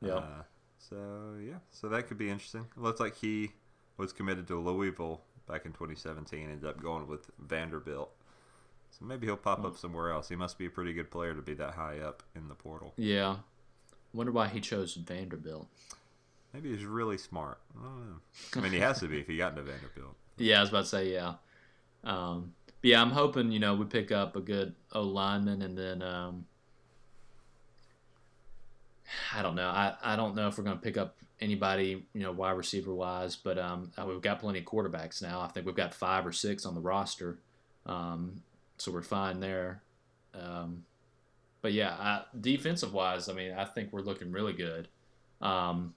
D: Yeah.
C: Uh, so yeah, so that could be interesting. It looks like he was committed to Louisville back in 2017. Ended up going with Vanderbilt. So maybe he'll pop up somewhere else. He must be a pretty good player to be that high up in the portal.
D: Yeah. Wonder why he chose Vanderbilt.
C: Maybe he's really smart. I don't know. I mean, he has to be if he got into Vanderbilt. [laughs]
D: Yeah, I was about to say yeah. Um, but yeah, I'm hoping you know we pick up a good O lineman and then um, I don't know. I, I don't know if we're going to pick up anybody you know wide receiver wise, but um, uh, we've got plenty of quarterbacks now. I think we've got five or six on the roster, um, so we're fine there. Um, but yeah, I, defensive wise, I mean, I think we're looking really good. Um,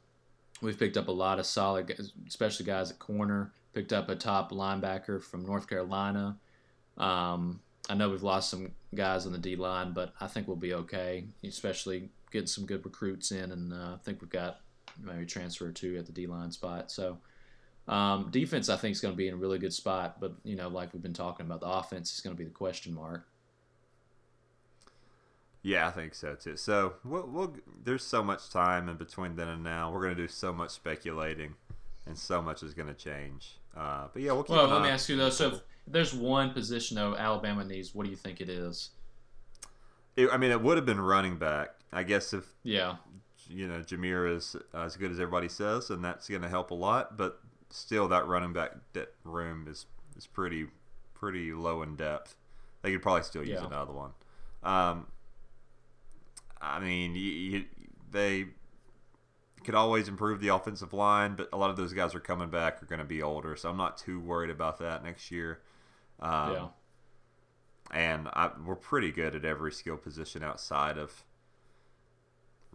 D: we've picked up a lot of solid, especially guys at corner. Picked up a top linebacker from North Carolina. Um, I know we've lost some guys on the D line, but I think we'll be okay, especially getting some good recruits in, and uh, I think we've got maybe transfer two at the D line spot. So um, defense, I think, is going to be in a really good spot, but you know, like we've been talking about, the offense is going to be the question mark.
C: Yeah, I think so too. So we'll, we'll there's so much time in between then and now. We're gonna do so much speculating, and so much is gonna change. Uh, but yeah, we'll keep.
D: Well, let me ask you though. So, if there's one position though Alabama needs, what do you think it is?
C: It, I mean, it would have been running back. I guess if
D: Yeah.
C: You know Jahmyr is uh, as good as everybody says, and that's going to help a lot. But still, that running back de- room is is pretty pretty low in depth. They could probably still use
D: Yeah.
C: another one. Um, I mean, you, you, they could always improve the offensive line, but a lot of those guys are coming back are going to be older, so I'm not too worried about that next year. Um,
D: Yeah.
C: and I, we're pretty good at every skill position outside of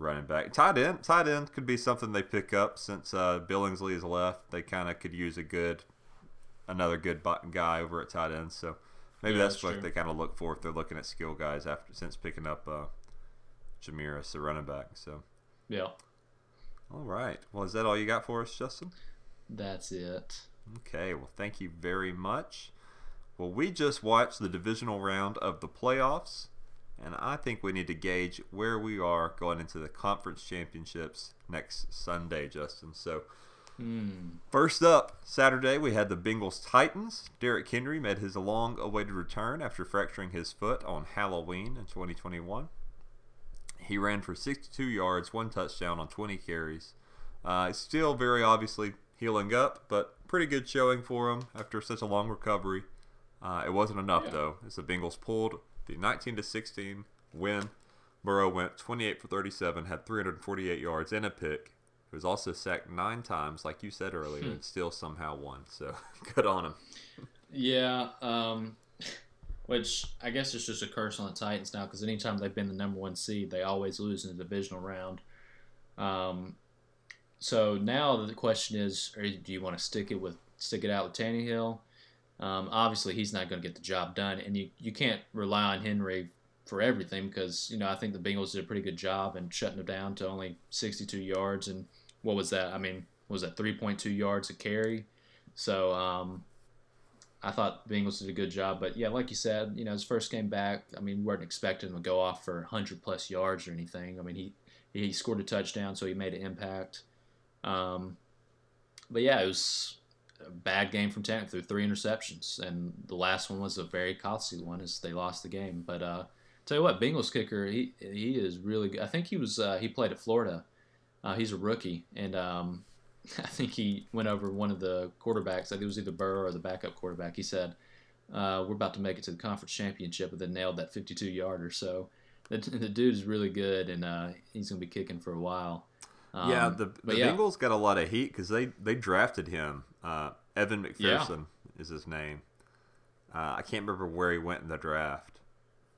C: running back. Tight end, tight end could be something they pick up since uh, Billingsley has left. They kind of could use a good, another good guy over at tight end. So maybe
D: Yeah,
C: that's,
D: that's
C: what
D: true.
C: they kind of look for if they're looking at skill guys after since picking up uh, Jahmyr the running back. So
D: Yeah.
C: all right, well is that all you got for us, Justin?
D: That's it.
C: Okay, well, thank you very much. Well, we just watched the divisional round of the playoffs, and I think we need to gauge where we are going into the conference championships next Sunday, Justin. So,
D: Hmm.
C: first up, Saturday, we had the Bengals Titans. Derrick Henry made his long awaited return after fracturing his foot on Halloween in 2021. He ran for 62 yards, one touchdown on 20 carries. Uh, still very obviously healing up, but pretty good showing for him after such a long recovery. Uh, it wasn't enough
D: Yeah.
C: though, as the Bengals pulled the 19 to 16 win. Burrow went 28 for 37, had 348 yards and a pick. He was also sacked nine times, like you said earlier,
D: Hmm.
C: and still somehow won. So [laughs] good on him.
D: Yeah. Um, which I guess it's just a curse on the Titans now because anytime they've been the number one seed, they always lose in the divisional round. Um, so now the question is, do you want to stick it with stick it out with Tannehill? Um, obviously, he's not going to get the job done, and you, you can't rely on Henry for everything because you know I think the Bengals did a pretty good job in shutting him down to only 62 yards and what was that? I mean, was that 3.2 yards a carry? So um, I thought the Bengals did a good job, but yeah, like you said, you know, his first game back, I mean, we weren't expecting him to go off for 100 plus yards or anything. I mean, he he scored a touchdown, so he made an impact. Um, but yeah, it was a bad game from Tank threw three interceptions, and the last one was a very costly one as they lost the game. But uh, tell you what, Bengals kicker, he he is really good. I think he was uh, he played at Florida. Uh, he's a rookie, and um, [laughs] I think he went over one of the quarterbacks. I think it was either Burrow or the backup quarterback. He said, uh, "We're about to make it to the conference championship," and then nailed that 52 yarder. So the, the dude is really good, and uh, he's gonna be kicking for a while. Um,
C: yeah, the, the
D: yeah.
C: Bengals got a lot of heat because they they drafted him. Uh, Evan McPherson is his name. Uh, I can't remember where he went in the draft,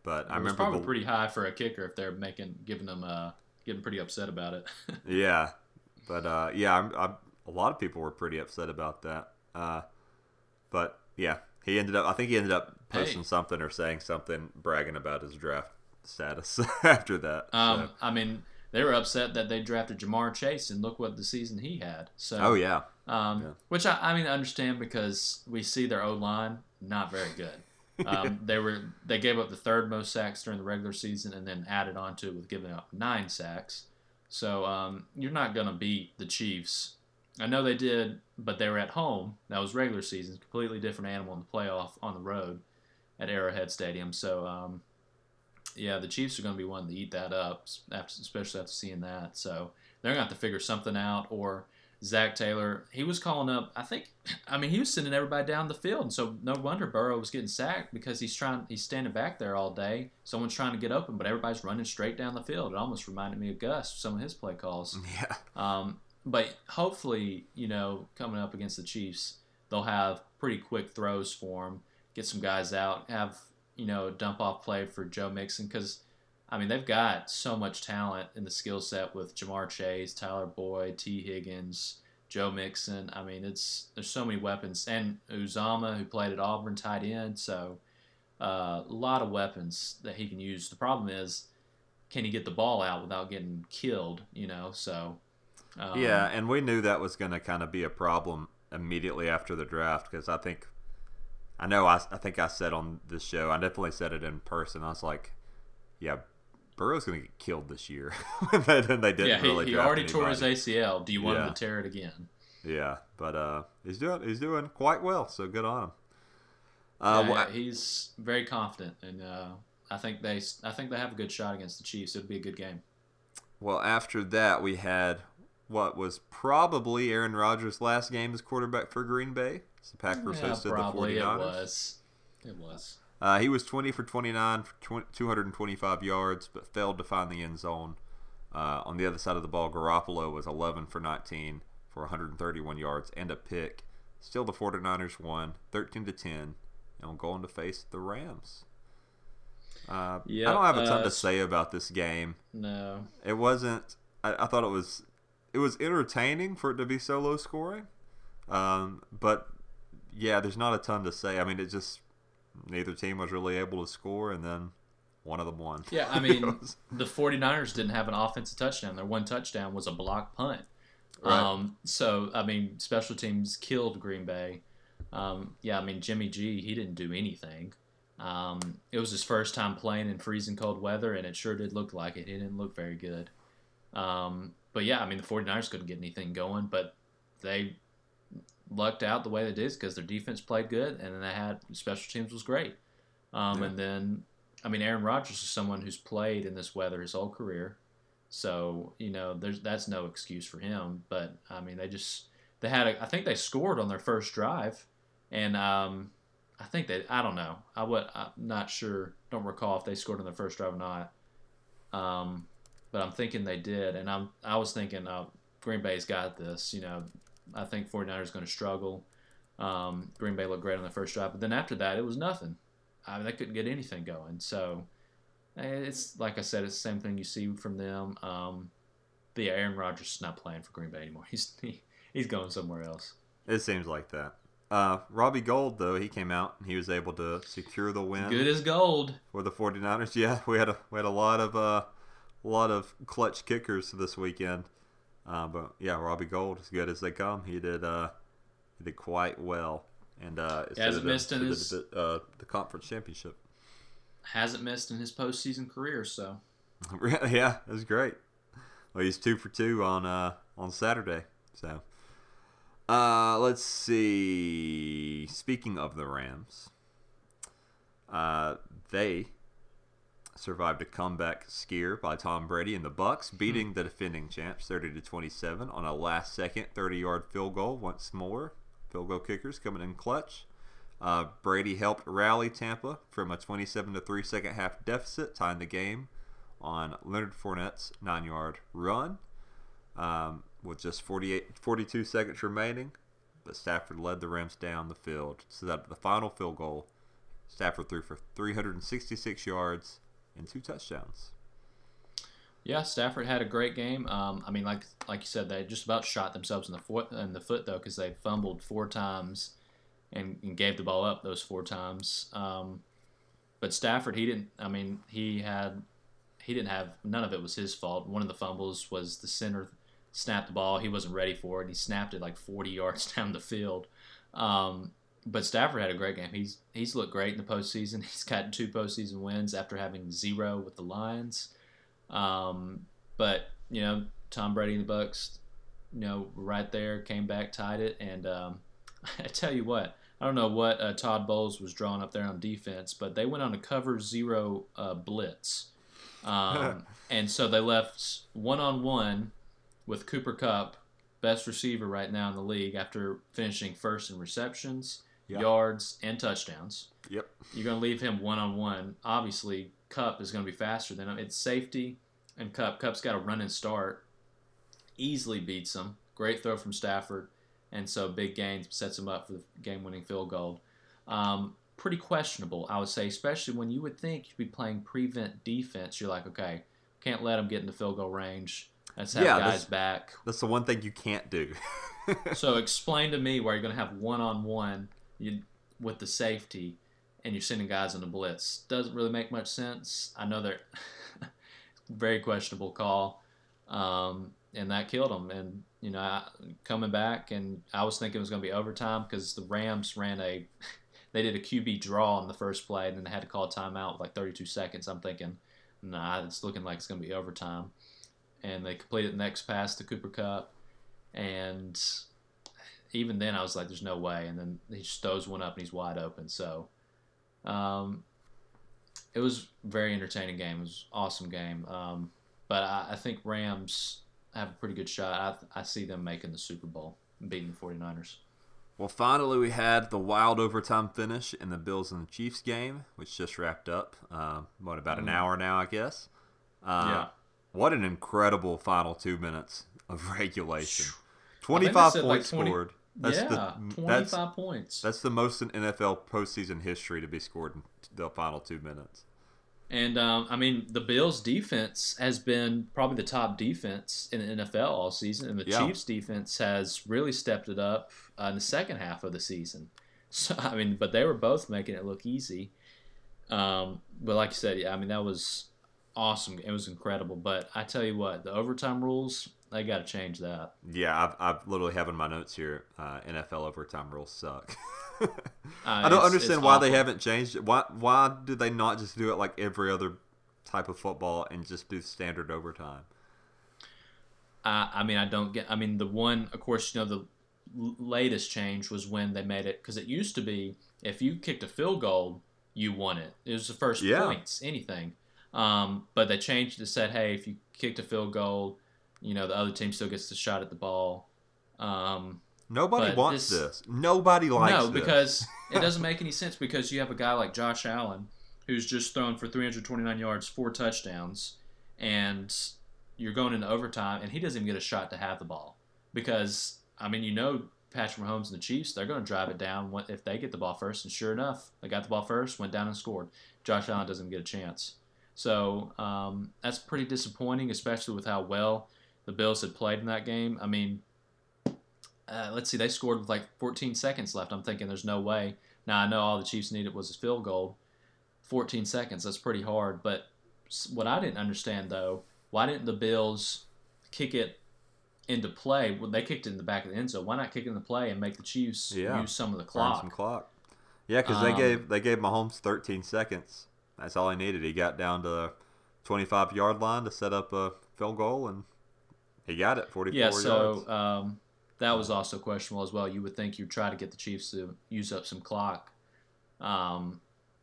C: but I
D: it was
C: remember
D: probably pretty high for a kicker if they're making giving them uh, getting pretty upset about it. [laughs]
C: yeah, but uh, yeah, I'm, I'm, a lot of people were pretty upset about that. Uh, but yeah, he ended up. I think he ended up posting
D: Hey.
C: something or saying something bragging about his draft status [laughs] after that.
D: Um,
C: so.
D: I mean, they were upset that they drafted Ja'Marr Chase, and look what the season he had. So,
C: Oh yeah,
D: um,
C: Yeah.
D: which I, I mean, I understand because we see their O line not very good. [laughs] Um, they were they gave up the third most sacks during the regular season, and then added on to it with giving up nine sacks. So um, you're not gonna beat the Chiefs. I know they did, but they were at home. That was regular season, completely different animal in the playoff on the road at Arrowhead Stadium. So um, yeah, the Chiefs are going to be wanting to eat that up, after, especially after seeing that. So they're going to have to figure something out. Or Zac Taylor, he was calling up. I think, [clears throat] I mean, he was sending everybody down the field, and so no wonder Burrow was getting sacked because he's trying, he's standing back there all day. Someone's trying to get open, but everybody's running straight down the field. It almost reminded me of Gus, some of his play calls. [laughs]
C: yeah,
D: Um, but hopefully, you know, coming up against the Chiefs, they'll have pretty quick throws for him. Get some guys out. Have you know dump off play for Joe Mixon because, I mean, they've got so much talent in the skill set with Ja'Marr Chase, Tyler Boyd, Tee Higgins, Joe Mixon. I mean, it's there's so many weapons and Uzomah who played at Auburn tight end. So uh, a lot of weapons that he can use. The problem is, can he get the ball out without getting killed? You know, so. Um,
C: yeah, and we knew that was going to kind of be a problem immediately after the draft because I think, I know I, I think I said on this show, I definitely said it in person. I was like, yeah, Burrow's going to get killed this year. [laughs] and then they didn't
D: yeah, he,
C: really
D: he already tore his. ACL. Do you want
C: Yeah.
D: him to tear it again?
C: Yeah, but uh, he's doing he's doing quite well, so good on him. Uh,
D: Yeah,
C: wha-
D: he's very confident, and uh, I think they I think they have a good shot against the Chiefs. It'll be a good game.
C: Well, after that, we had what was probably Aaron Rodgers' last game as quarterback for Green Bay. So the Packers
D: yeah,
C: hosted
D: probably
C: the
D: it
C: 49ers.
D: was. It was.
C: Uh, he was 20 for 29 for 20, 225 yards, but failed to find the end zone. Uh, on the other side of the ball, Garoppolo was 11 for 19 for 131 yards and a pick. Still, the 49ers won 13 to 10 and will go on to face the Rams. Uh,
D: Yeah,
C: I don't have a ton
D: uh,
C: to say about this game.
D: No.
C: It wasn't. I, I thought it was. It was entertaining for it to be so low scoring, um, but yeah, there's not a ton to say. I mean, it just neither team was really able to score, and then one of them won.
D: Yeah, I [laughs] mean,
C: was-
D: the 49ers didn't have an offensive touchdown. Their one touchdown was a block punt.
C: Right.
D: Um, so, I mean, special teams killed Green Bay. Um, yeah, I mean, Jimmy G, he didn't do anything. Um, it was his first time playing in freezing cold weather, and it sure did look like it. He didn't look very good. Um, but yeah, I mean, the 49ers couldn't get anything going, but they lucked out the way they did because their defense played good, and then they had special teams was great. Um,
C: Yeah.
D: And then, I mean, Aaron Rodgers is someone who's played in this weather his whole career, so you know, there's that's no excuse for him. But I mean, they just they had a, I think they scored on their first drive, and um, I think they I don't know I would I'm not sure don't recall if they scored on their first drive or not. Um, but I'm thinking they did, and I'm I was thinking uh, Green Bay's got this. You know, I think 49ers going to struggle. Um, Green Bay looked great on the first drive, but then after that, it was nothing. I mean, they couldn't get anything going. So eh, it's like I said, it's the same thing you see from them. Um, but yeah, Aaron Rodgers is not playing for Green Bay anymore. [laughs] He's he, he's going somewhere else.
C: it seems like that. Uh, Robbie Gould, though, he came out and he was able to secure the win.
D: Good as gold.
C: for the 49ers. [laughs] Yeah, we had a we had a lot of uh, a lot of clutch kickers this weekend. Uh, but yeah, Robbie Gould, as good as they come, he did uh, he did quite well. and uh,
D: Hasn't missed in his-
C: the, uh, the conference championship.
D: Hasn't missed in his postseason career, so [laughs]
C: yeah, it was great. Well, he's two for two on uh, on Saturday. So, uh, let's see. Speaking of the Rams, uh, they survived a comeback scare by Tom Brady and the Bucks, beating the defending champs thirty to twenty seven on a last second thirty yard field goal. Once more, field goal kickers coming in clutch. Uh, Brady helped rally Tampa from a 27 to 3 second half deficit, tying the game on Leonard Fournette's nine yard run um, with just 48, 42 seconds remaining. But Stafford led the Rams down the field. So that the final field goal, Stafford threw for 366 yards and two touchdowns.
D: Yeah, Stafford had a great game. Um, I mean, like like you said, they just about shot themselves in the foot in the foot though, because they fumbled four times and, and gave the ball up those four times. Um, but Stafford, he didn't. I mean, he had he didn't have none of it was his fault. One of the fumbles was the center snapped the ball. He wasn't ready for it. He snapped it like 40 yards [laughs] down the field. Um, but Stafford had a great game. He's he's looked great in the postseason. [laughs] He's got two postseason wins after having zero with the Lions. Um, but you know, Tom Brady and the Bucks, you know, right there, came back, tied it, and um, [laughs] I tell you what, I don't know what uh, Todd Bowles was drawing up there on defense, but they went on a cover zero uh, blitz, um, [laughs] and so they left one on one with Cooper Kupp, best receiver right now in the league, after finishing first in receptions,
C: Yeah.
D: yards, and touchdowns.
C: Yep.
D: You're going to leave him one on one. Obviously, Kupp is going to be faster than him. It's safety and Kupp. Kupp's got a run and start. Easily beats him. Great throw from Stafford. And so big gains sets him up for the game winning field goal. Um, pretty questionable, I would say, especially when you would think you'd be playing prevent defense. You're like, okay, can't let him get in the field goal range. Let's have
C: Yeah,
D: guys
C: that's-
D: back.
C: That's the one thing you can't do. [laughs]
D: so explain to me why you're going to have one on one with the safety and you're sending guys the blitz. Doesn't really make much sense. I know they're [laughs] very questionable call, um, and that killed them. And you know, I, coming back, and I was thinking it was going to be overtime because the Rams ran a [laughs] they did a QB draw on the first play, and then they had to call timeout with like 32 seconds. I'm thinking, nah, it's looking like it's going to be overtime. And they completed the next pass to Cooper Kupp, and even then I was like, "There's no way." And then he just throws one up and he's wide open. So, um, it was very entertaining game. It was an awesome game. Um, but I, I think Rams have a pretty good shot. I, I see them making the Super Bowl and beating the 49ers.
C: Well, finally, we had the wild overtime finish in the Bills and the Chiefs game, which just wrapped up. Uh, what about an
D: Mm.
C: hour now, I guess? Uh,
D: Yeah.
C: What an incredible final two minutes of regulation.
D: I think they
C: Twenty-five
D: said, like,
C: points
D: 20
C: scored.
D: Yeah,
C: the,
D: 25
C: that's,
D: points.
C: That's the most in NFL postseason history to be scored in the final two minutes.
D: And um, I mean, the Bills' defense has been probably the top defense in the NFL all season, and the
C: Yeah.
D: Chiefs' defense has really stepped it up uh, in the second half of the season. [laughs] So I mean, but they were both making it look easy. Um, but like you said, yeah, I mean that was awesome. It was incredible. But I tell you what, the overtime rules they got to change that.
C: Yeah, I've, I've literally have in my notes here. Uh, NFL overtime rules suck. [laughs]
D: Uh,
C: I don't understand why they haven't changed it. Why why do they not just do it like every other type of football and just do standard overtime?
D: I, I mean, I don't get. I mean, the one, of course, you know, the l- latest change was when they made it because it used to be if you kicked a field goal, you won it. It was the first
C: Yeah.
D: points, anything. Um, but they changed it. to Said, hey, if you kicked a field goal, you know, the other team still gets the shot at the ball. Um,
C: Nobody wants this. Nobody likes
D: no,
C: this.
D: because it [laughs] doesn't make any sense because you have a guy like Josh Allen who's just thrown for 329 yards, four touchdowns, and you're going into overtime, and he doesn't even get a shot to have the ball because I mean, you know, Patrick Mahomes and the Chiefs, they're going to drive it down if they get the ball first, and sure enough, they got the ball first, went down and scored. Josh Allen doesn't get a chance, so um, that's pretty disappointing, especially with how well the Bills had played in that game. I mean, uh, let's see, they scored with like 14 seconds left. I'm thinking there's no way. Now I know all the Chiefs needed was a field goal. 14 seconds, that's pretty hard. But what I didn't understand though, why didn't the Bills kick it into play. When they kicked it in the back of the end zone, why not kick it in the play and make the Chiefs
C: Yeah.
D: use some of the
C: Burn
D: clock?
C: some clock. Yeah, because they
D: Um,
C: gave they gave Mahomes 13 seconds. That's all he needed. He got down to the 25 yard line to set up a field goal, and he got it 44
D: Yeah, so um, that was also questionable as well. You would think you'd try to get the Chiefs to use up some clock, um,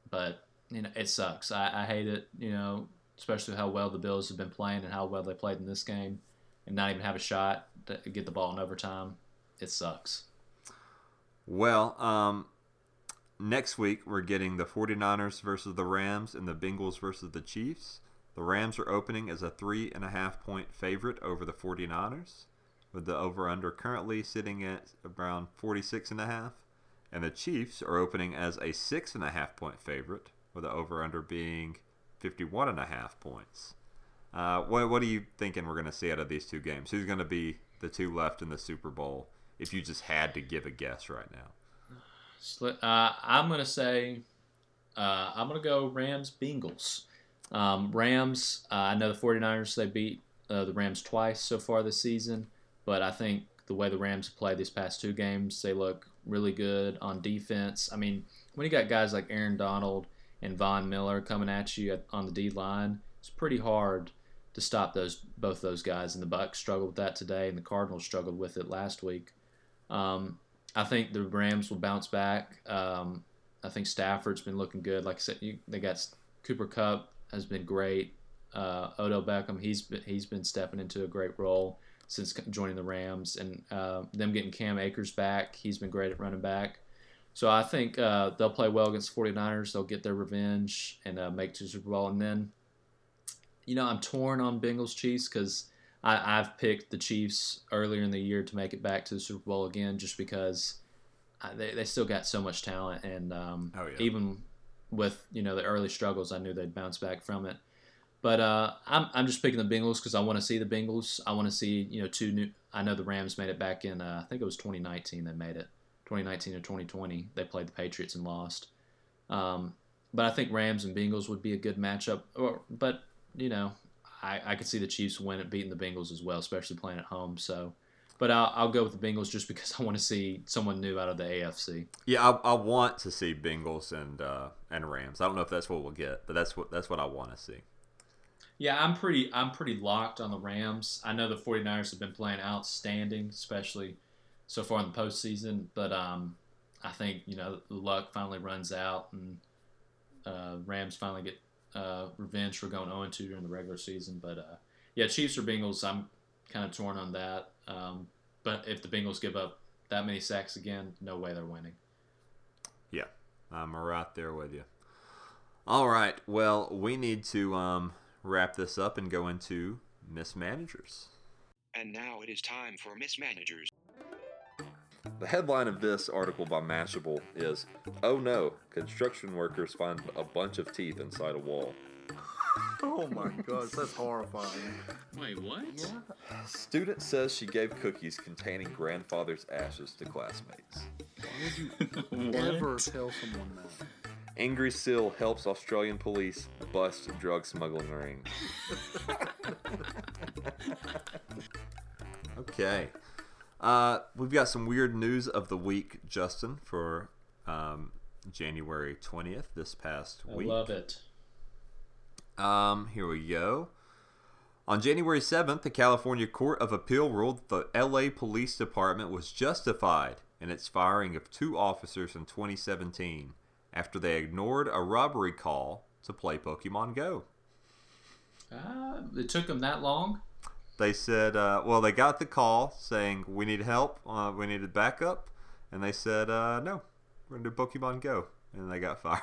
D: but you know it sucks. I, I hate it. You know, especially how well the Bills have been playing and how well they played in this game, and not even have a shot to get the ball in overtime. It sucks.
C: Well, um, next week we're getting the 49ers versus the Rams and the Bengals versus the Chiefs. The Rams are opening as a three and a half point favorite over the 49ers, with the over under currently sitting at around 46 and a half. And the Chiefs are opening as a six and a half point favorite, with the over under being 51 and a half points. Uh, what, what are you thinking we're going to see out of these two games? Who's going to be the two left in the Super Bowl if you just had to give a guess right now?
D: Uh, I'm gonna say uh, I'm gonna go Rams Bengals. Um, Rams. Uh, I know the 49ers. They beat uh, the Rams twice so far this season, but I think the way the Rams have played these past two games, they look really good on defense. I mean, when you got guys like Aaron Donald and Von Miller coming at you at, on the D line, it's pretty hard to stop those both those guys. And the Bucks struggled with that today, and the Cardinals struggled with it last week. Um, I think the Rams will bounce back. Um, I think Stafford's been looking good. Like I said, you, they got Cooper Kupp has been great. Uh, Odell Beckham, he's been he's been stepping into a great role since joining the Rams, and uh, them getting Cam Akers back. He's been great at running back. So I think uh, they'll play well against the 49ers. They'll get their revenge and uh, make it to the Super Bowl. And then, you know, I'm torn on Bengals Chiefs because I've picked the Chiefs earlier in the year to make it back to the Super Bowl again, just because I, they they still got so much talent, and um,
C: Oh, yeah.
D: even with you know the early struggles, I knew they'd bounce back from it. But uh, I'm I'm just picking the Bengals because I want to see the Bengals. I want to see you know two new. I know the Rams made it back in uh, I think it was 2019 they made it 2019 or 2020 they played the Patriots and lost. Um, but I think Rams and Bengals would be a good matchup. Or, but you know, I, I could see the Chiefs win it, beating the Bengals as well, especially playing at home. So, but I'll, I'll go with the Bengals just because [laughs] I want to see someone new out of the AFC.
C: Yeah, I, I want to see Bengals and uh, and Rams. I don't know if that's what we'll get, but that's what that's what I want to see.
D: Yeah, I'm pretty I'm pretty locked on the Rams. I know the 49ers have been playing outstanding, especially so far in the postseason. But um, I think you know the luck finally runs out, and uh, Rams finally get uh, revenge for going 0 2 during the regular season. But uh, yeah, Chiefs or Bengals, I'm kind of torn on that. Um, but if the Bengals give up that many sacks again, no way they're winning.
C: Yeah, I'm right there with you. All right, well, we need to um, wrap this up and go into mismanagers.
L: And now it is time for mismanagers.
F: The headline of this article by Mashable is Oh no, construction workers find a bunch of teeth inside a wall.
I: Oh my gosh, that's horrifying.
H: Wait, what?
F: Student says she gave cookies containing grandfather's ashes to classmates.
I: Why Would you never tell someone that.
F: Angry Seal helps Australian police bust drug smuggling ring. [laughs]
C: Okay. Uh, we've got some weird news of the week, Justin, for um, January 20th, this past
D: I
C: week.
D: love it.
C: Um, here we go. On January 7th, the California Court of Appeal ruled the LA Police Department was justified in its firing of two officers in 2017 after they ignored a robbery call to play Pokemon Go.
D: Uh, it took them that long.
C: They said, uh, well, they got the call saying, we need help, uh, we needed backup, and they said, uh, no, we're going to do Pokemon Go. And they got [laughs] fired.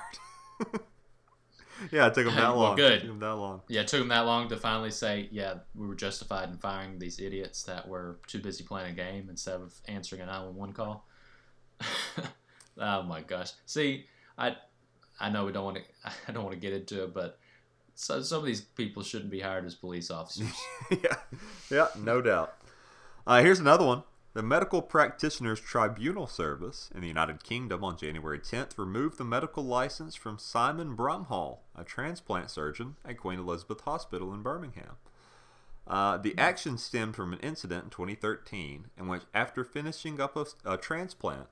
C: Yeah, it took them [laughs] that
D: Well,
C: long.
D: good.
C: It took them that long.
D: Yeah, it took them that long to finally say, yeah, we were justified in firing these idiots that were too busy playing a game instead of answering a 911 call. [laughs] oh my gosh. See, I I know we don't want to [laughs] I don't want to get into it, but so, some of these people shouldn't be hired as police officers.
C: yeah, yeah, no doubt. Uh, here's another one. The Medical Practitioners Tribunal Service in the United Kingdom on January 10th removed the medical license from Simon Bramhall, a transplant surgeon at Queen Elizabeth Hospital in Birmingham. Uh, the action stemmed from an incident in 2013 in which, after finishing up a, a transplant,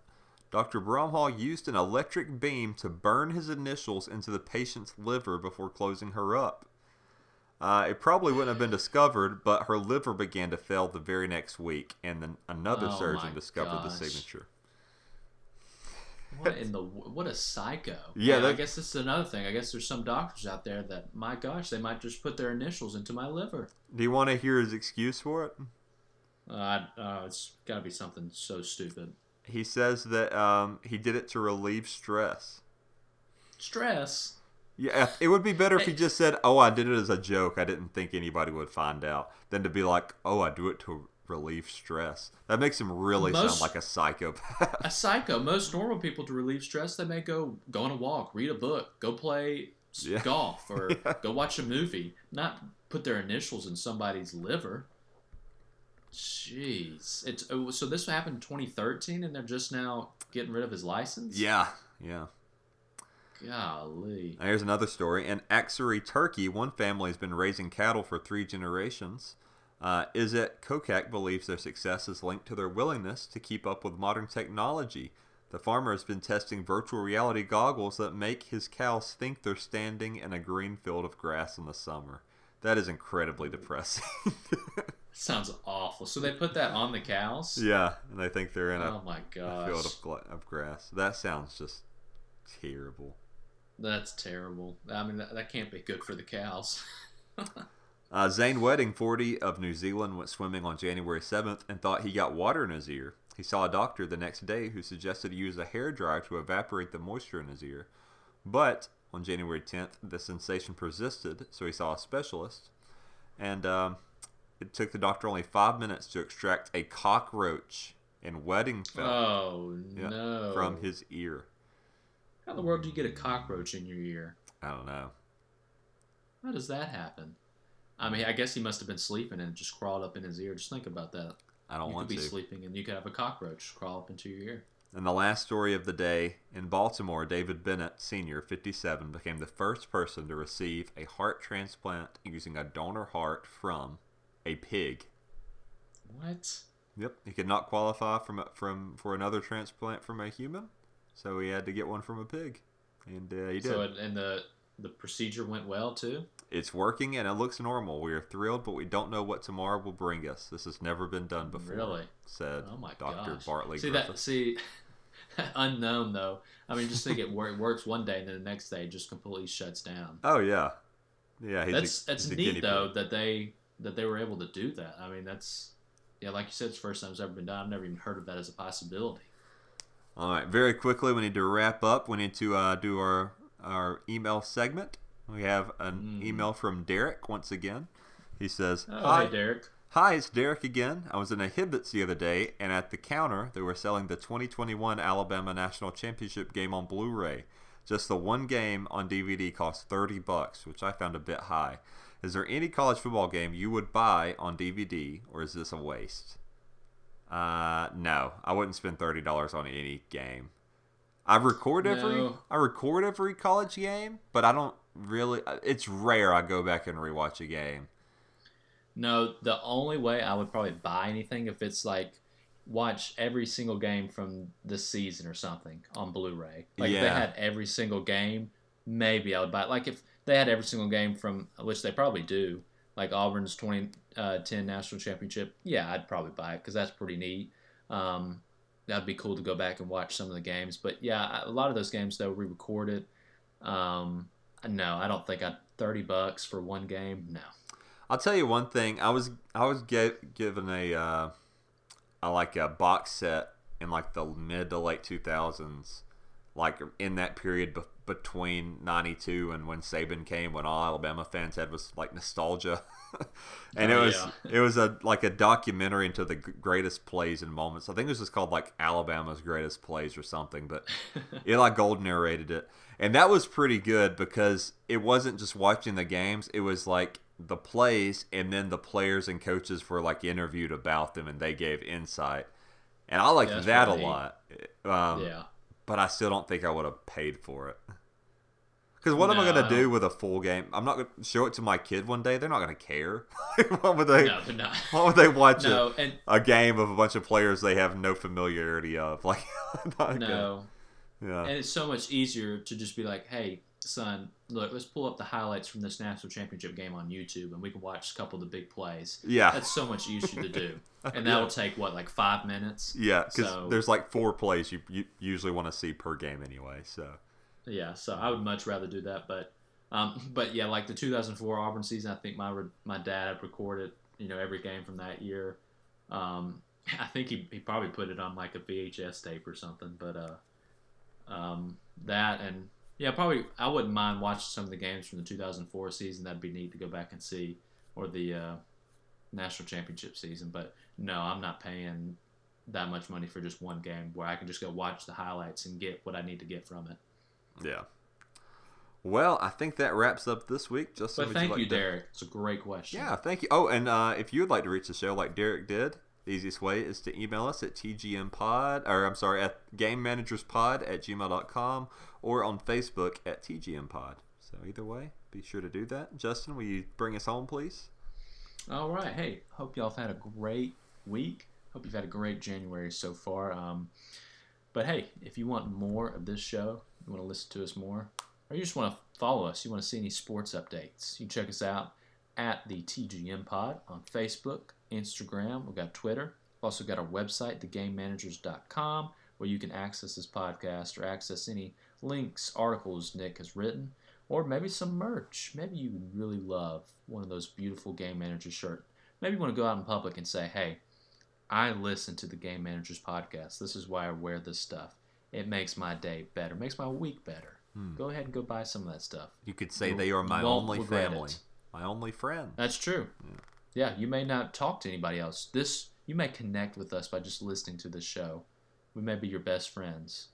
C: Dr. Bramhall used an electric beam to burn his initials into the patient's liver before closing her up. Uh, it probably wouldn't have been discovered, but her liver began to fail the very next week, and then another
D: Oh
C: surgeon discovered the signature.
D: What in the [laughs] what a psycho?
C: Yeah,
D: And I guess this is another thing. I guess there's some doctors out there that, my gosh, they might just put their initials into my liver.
C: Do you want to hear his excuse for it?
D: Uh, uh, it's got to be something so stupid.
C: He says that um, he did it to relieve stress.
D: Stress.
C: Yeah, it would be better if he just said, "Oh, I did it as a joke. I didn't think anybody would find out," than to be like, "Oh, I do it to relieve stress." That makes him really
D: Most-
C: sound like a psychopath.
D: A psycho. Most normal people to relieve stress, they may go go on a walk, read a book, go play
C: Yeah.
D: golf, or [laughs] go watch a movie. Not put their initials in somebody's liver. Jeez, it's oh, so this happened in 2013, and they're just now getting rid of his license.
C: yeah, yeah.
D: Golly.
C: Now, Here's another story. In Aksaray, Turkey, one family has been raising cattle for three generations. Uh, Izzet Kocak believes their success is linked to their willingness to keep up with modern technology. The farmer has been testing virtual reality goggles that make his cows think they're standing in a green field of grass in the summer. That is incredibly depressing. [laughs]
D: Sounds awful. So they put that on the cows?
C: yeah, and they think they're in a,
D: Oh my
C: a field of, gla- of grass. That sounds just terrible.
D: That's terrible. I mean, that, that can't be good for the cows. [laughs]
C: Uh, Zane Wedding, 40 of New Zealand, went swimming on January 7th and thought he got water in his ear. He saw a doctor the next day who suggested he use a hair dryer to evaporate the moisture in his ear. But on January 10th, the sensation persisted, so he saw a specialist. And um, it took the doctor only five minutes to extract a cockroach in Wedding felt
D: Oh,
C: yeah,
D: no.
C: from his ear.
D: How in the world do you get a cockroach in your ear?
C: I don't know.
D: How does that happen? I mean, I guess he must have been sleeping and it just crawled up in his ear. Just think about that.
C: I don't
D: you
C: want
D: could be
C: to.
D: sleeping and you could have a cockroach crawl up into your ear.
C: And the last story of the day in Baltimore, David Bennett, Sr., 57, became the first person to receive a heart transplant using a donor heart from a pig.
D: What?
C: Yep, he could not qualify from from for another transplant from a human, so he had to get one from a pig, and uh, he did.
D: So, it, and the the procedure went well too.
C: it's working and it looks normal. We are thrilled, but we don't know what tomorrow will bring us. This has never been done before.
D: Really?
C: Said
D: Oh my
C: Dr.
D: gosh.
C: Bartley
D: See
C: Griffith.
D: that? See, [laughs] unknown though. I mean, just think it works one day and then the next day it just completely shuts down.
C: Oh yeah, yeah. He's
D: that's
C: a,
D: that's neat though
C: pig.
D: that they that they were able to do that. I mean, that's yeah, like you said, it's the first time it's ever been done. I've never even heard of that as a possibility.
C: All right, very quickly, we need to wrap up. We need to uh, do our our email segment. We have an email from Derek once again. He says,
D: Oh,
C: "Hi,
D: hey, Derek.
C: Hi, it's Derek again. I was in a Hibbett's the other day, and at the counter, they were selling the 2021 Alabama National Championship game on Blu-ray. Just the one game on DVD cost 30 bucks, which I found a bit high. Is there any college football game you would buy on DVD, or is this a waste? Uh, no, I wouldn't spend thirty dollars on any game. I record every
D: No.
C: I record every college game, but I don't really. It's rare I go back and rewatch a game.
D: No, the only way I would probably buy anything if it's like watch every single game from the season or something on Blu-ray. Like if they had every single game, maybe I would buy. it. Like if they had every single game from which they probably do, like Auburn's 2010 national championship. Yeah, I'd probably buy it because that's pretty neat. Um, that'd be cool to go back and watch some of the games. But yeah, a lot of those games though re-recorded. Um, no, I don't think I 30 bucks for one game. No.
C: I'll tell you one thing. I was I was get, given a uh, a like a box set in like the mid to late two thousands, like in that period between ninety two and when Saban came, when all Alabama fans had was like nostalgia, [laughs] and it
D: Oh,
C: was
D: yeah.
C: it was a like a documentary into the greatest plays and moments. I think it was just called like Alabama's greatest plays or something, but [laughs] Eli Gold narrated it, and that was pretty good because it wasn't just watching the games; it was like the plays, and then the players and coaches were like interviewed about them, and they gave insight, and I liked
D: Yeah,
C: that a
D: neat.
C: lot. Um,
D: Yeah.
C: But I still don't think I would have paid for it Because what am I gonna do with a full game? I'm not going to show it to my kid one day. They're not going to care. [laughs] what would they?
D: No, not. [laughs]
C: Why would they watch
D: No,
C: a,
D: and-
C: a game of a bunch of players they have no familiarity of? [laughs] Like,
D: No.
C: Good. Yeah.
D: And it's so much easier to just be like, hey, son, look, let's pull up the highlights from this national championship game on YouTube and we can watch a couple of the big plays.
C: Yeah.
D: That's so much easier to do. [laughs] And that'll take, what, like five minutes?
C: yeah, because
D: So-
C: there's like four plays you, you usually want to see per game anyway. So
D: Yeah, so I would much rather do that, but um, but yeah, like the 2004 Auburn season, I think my my dad had recorded you know every game from that year. Um, I think he, he probably put it on like a VHS tape or something, but uh, um, that and yeah, probably I wouldn't mind watching some of the games from the 2004 season. That'd be neat to go back and see, or the uh, national championship season. But no, I'm not paying that much money for just one game where I can just go watch the highlights and get what I need to get from it.
C: yeah. Well, I think that wraps up this week. Just
D: But thank
C: like
D: you, Derek. It's a great question.
C: Yeah, thank you. Oh, and uh, if you would like to reach the show like Derek did, the easiest way is to email us at tgmpod, or I'm sorry, at gamemanagerspod at gmail.com or on Facebook at TGM Pod. So either way, be sure to do that. Justin, will you bring us home, please?
D: All right. Hey, hope y'all have had a great week. Hope you've had a great January so far. Um, but hey, if you want more of this show, you want to listen to us more, or you just want to follow us, you want to see any sports updates, you can check us out at the TGM Pod on Facebook, Instagram. We've got Twitter. We've also got our website, thegamemanagers.com, where you can access this podcast or access any links, articles Nick has written, or maybe some merch. Maybe you would really love one of those beautiful Game Manager shirts. Maybe you want to go out in public and say, hey, I listen to the Game Managers podcast. This is why I wear this stuff. It makes my day better, makes my week better.
C: Hmm.
D: Go ahead and go buy some of that stuff.
C: You could say
D: You
C: they are my only family,
D: it.
C: my only friend.
D: That's true. Yeah. you may not talk to anybody else. This you may connect with us by just listening to the show. We may be your best friends.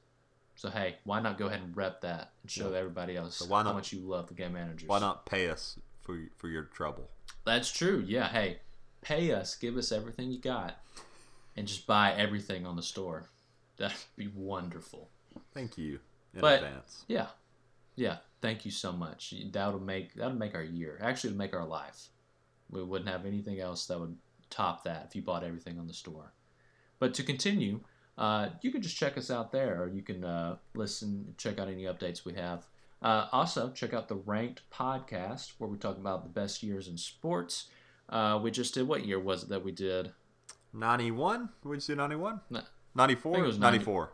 D: So hey, why not go ahead and rep that and show
C: Yeah.
D: everybody else
C: So why
D: how
C: not-
D: much you love the game managers?
C: Why not pay us for for your trouble?
D: That's true. Yeah. Hey, pay us, give us everything you got, and just buy everything on the store. That'd be wonderful.
C: Thank you in
D: but
C: advance.
D: yeah, yeah. Thank you so much. That'll make that'll make our year. Actually, it'll make our life. We wouldn't have anything else that would top that if you bought everything on the store. But to continue, uh, you can just check us out there, or you can uh, listen, check out any updates we have. Uh, also, check out the Ranked podcast, where we talk about the best years in sports. Uh, we just did what year was it that we did?
C: 91? Would you say 91?
D: No,
C: 94?
D: I think it was
C: 94.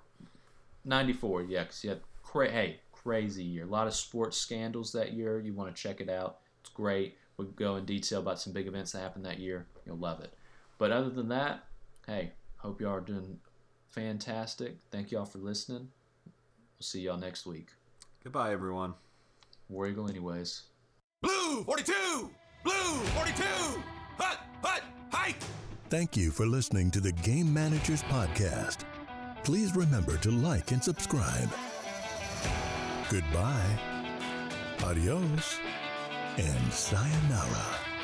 D: 94, yeah, because you had cra- hey crazy year, a lot of sports scandals that year. You want to check it out? It's great. We'll go in detail about some big events that happened that year. You'll love it. But other than that, hey, hope y'all are doing fantastic. Thank y'all for listening. We'll see y'all next week.
C: Goodbye, everyone.
D: War Eagle, anyways.
A: Blue 42! Blue 42! Hut! Hut! Hike!
B: Thank you for listening to the Game Managers Podcast. Please remember to like and subscribe. Goodbye, adios, and sayonara.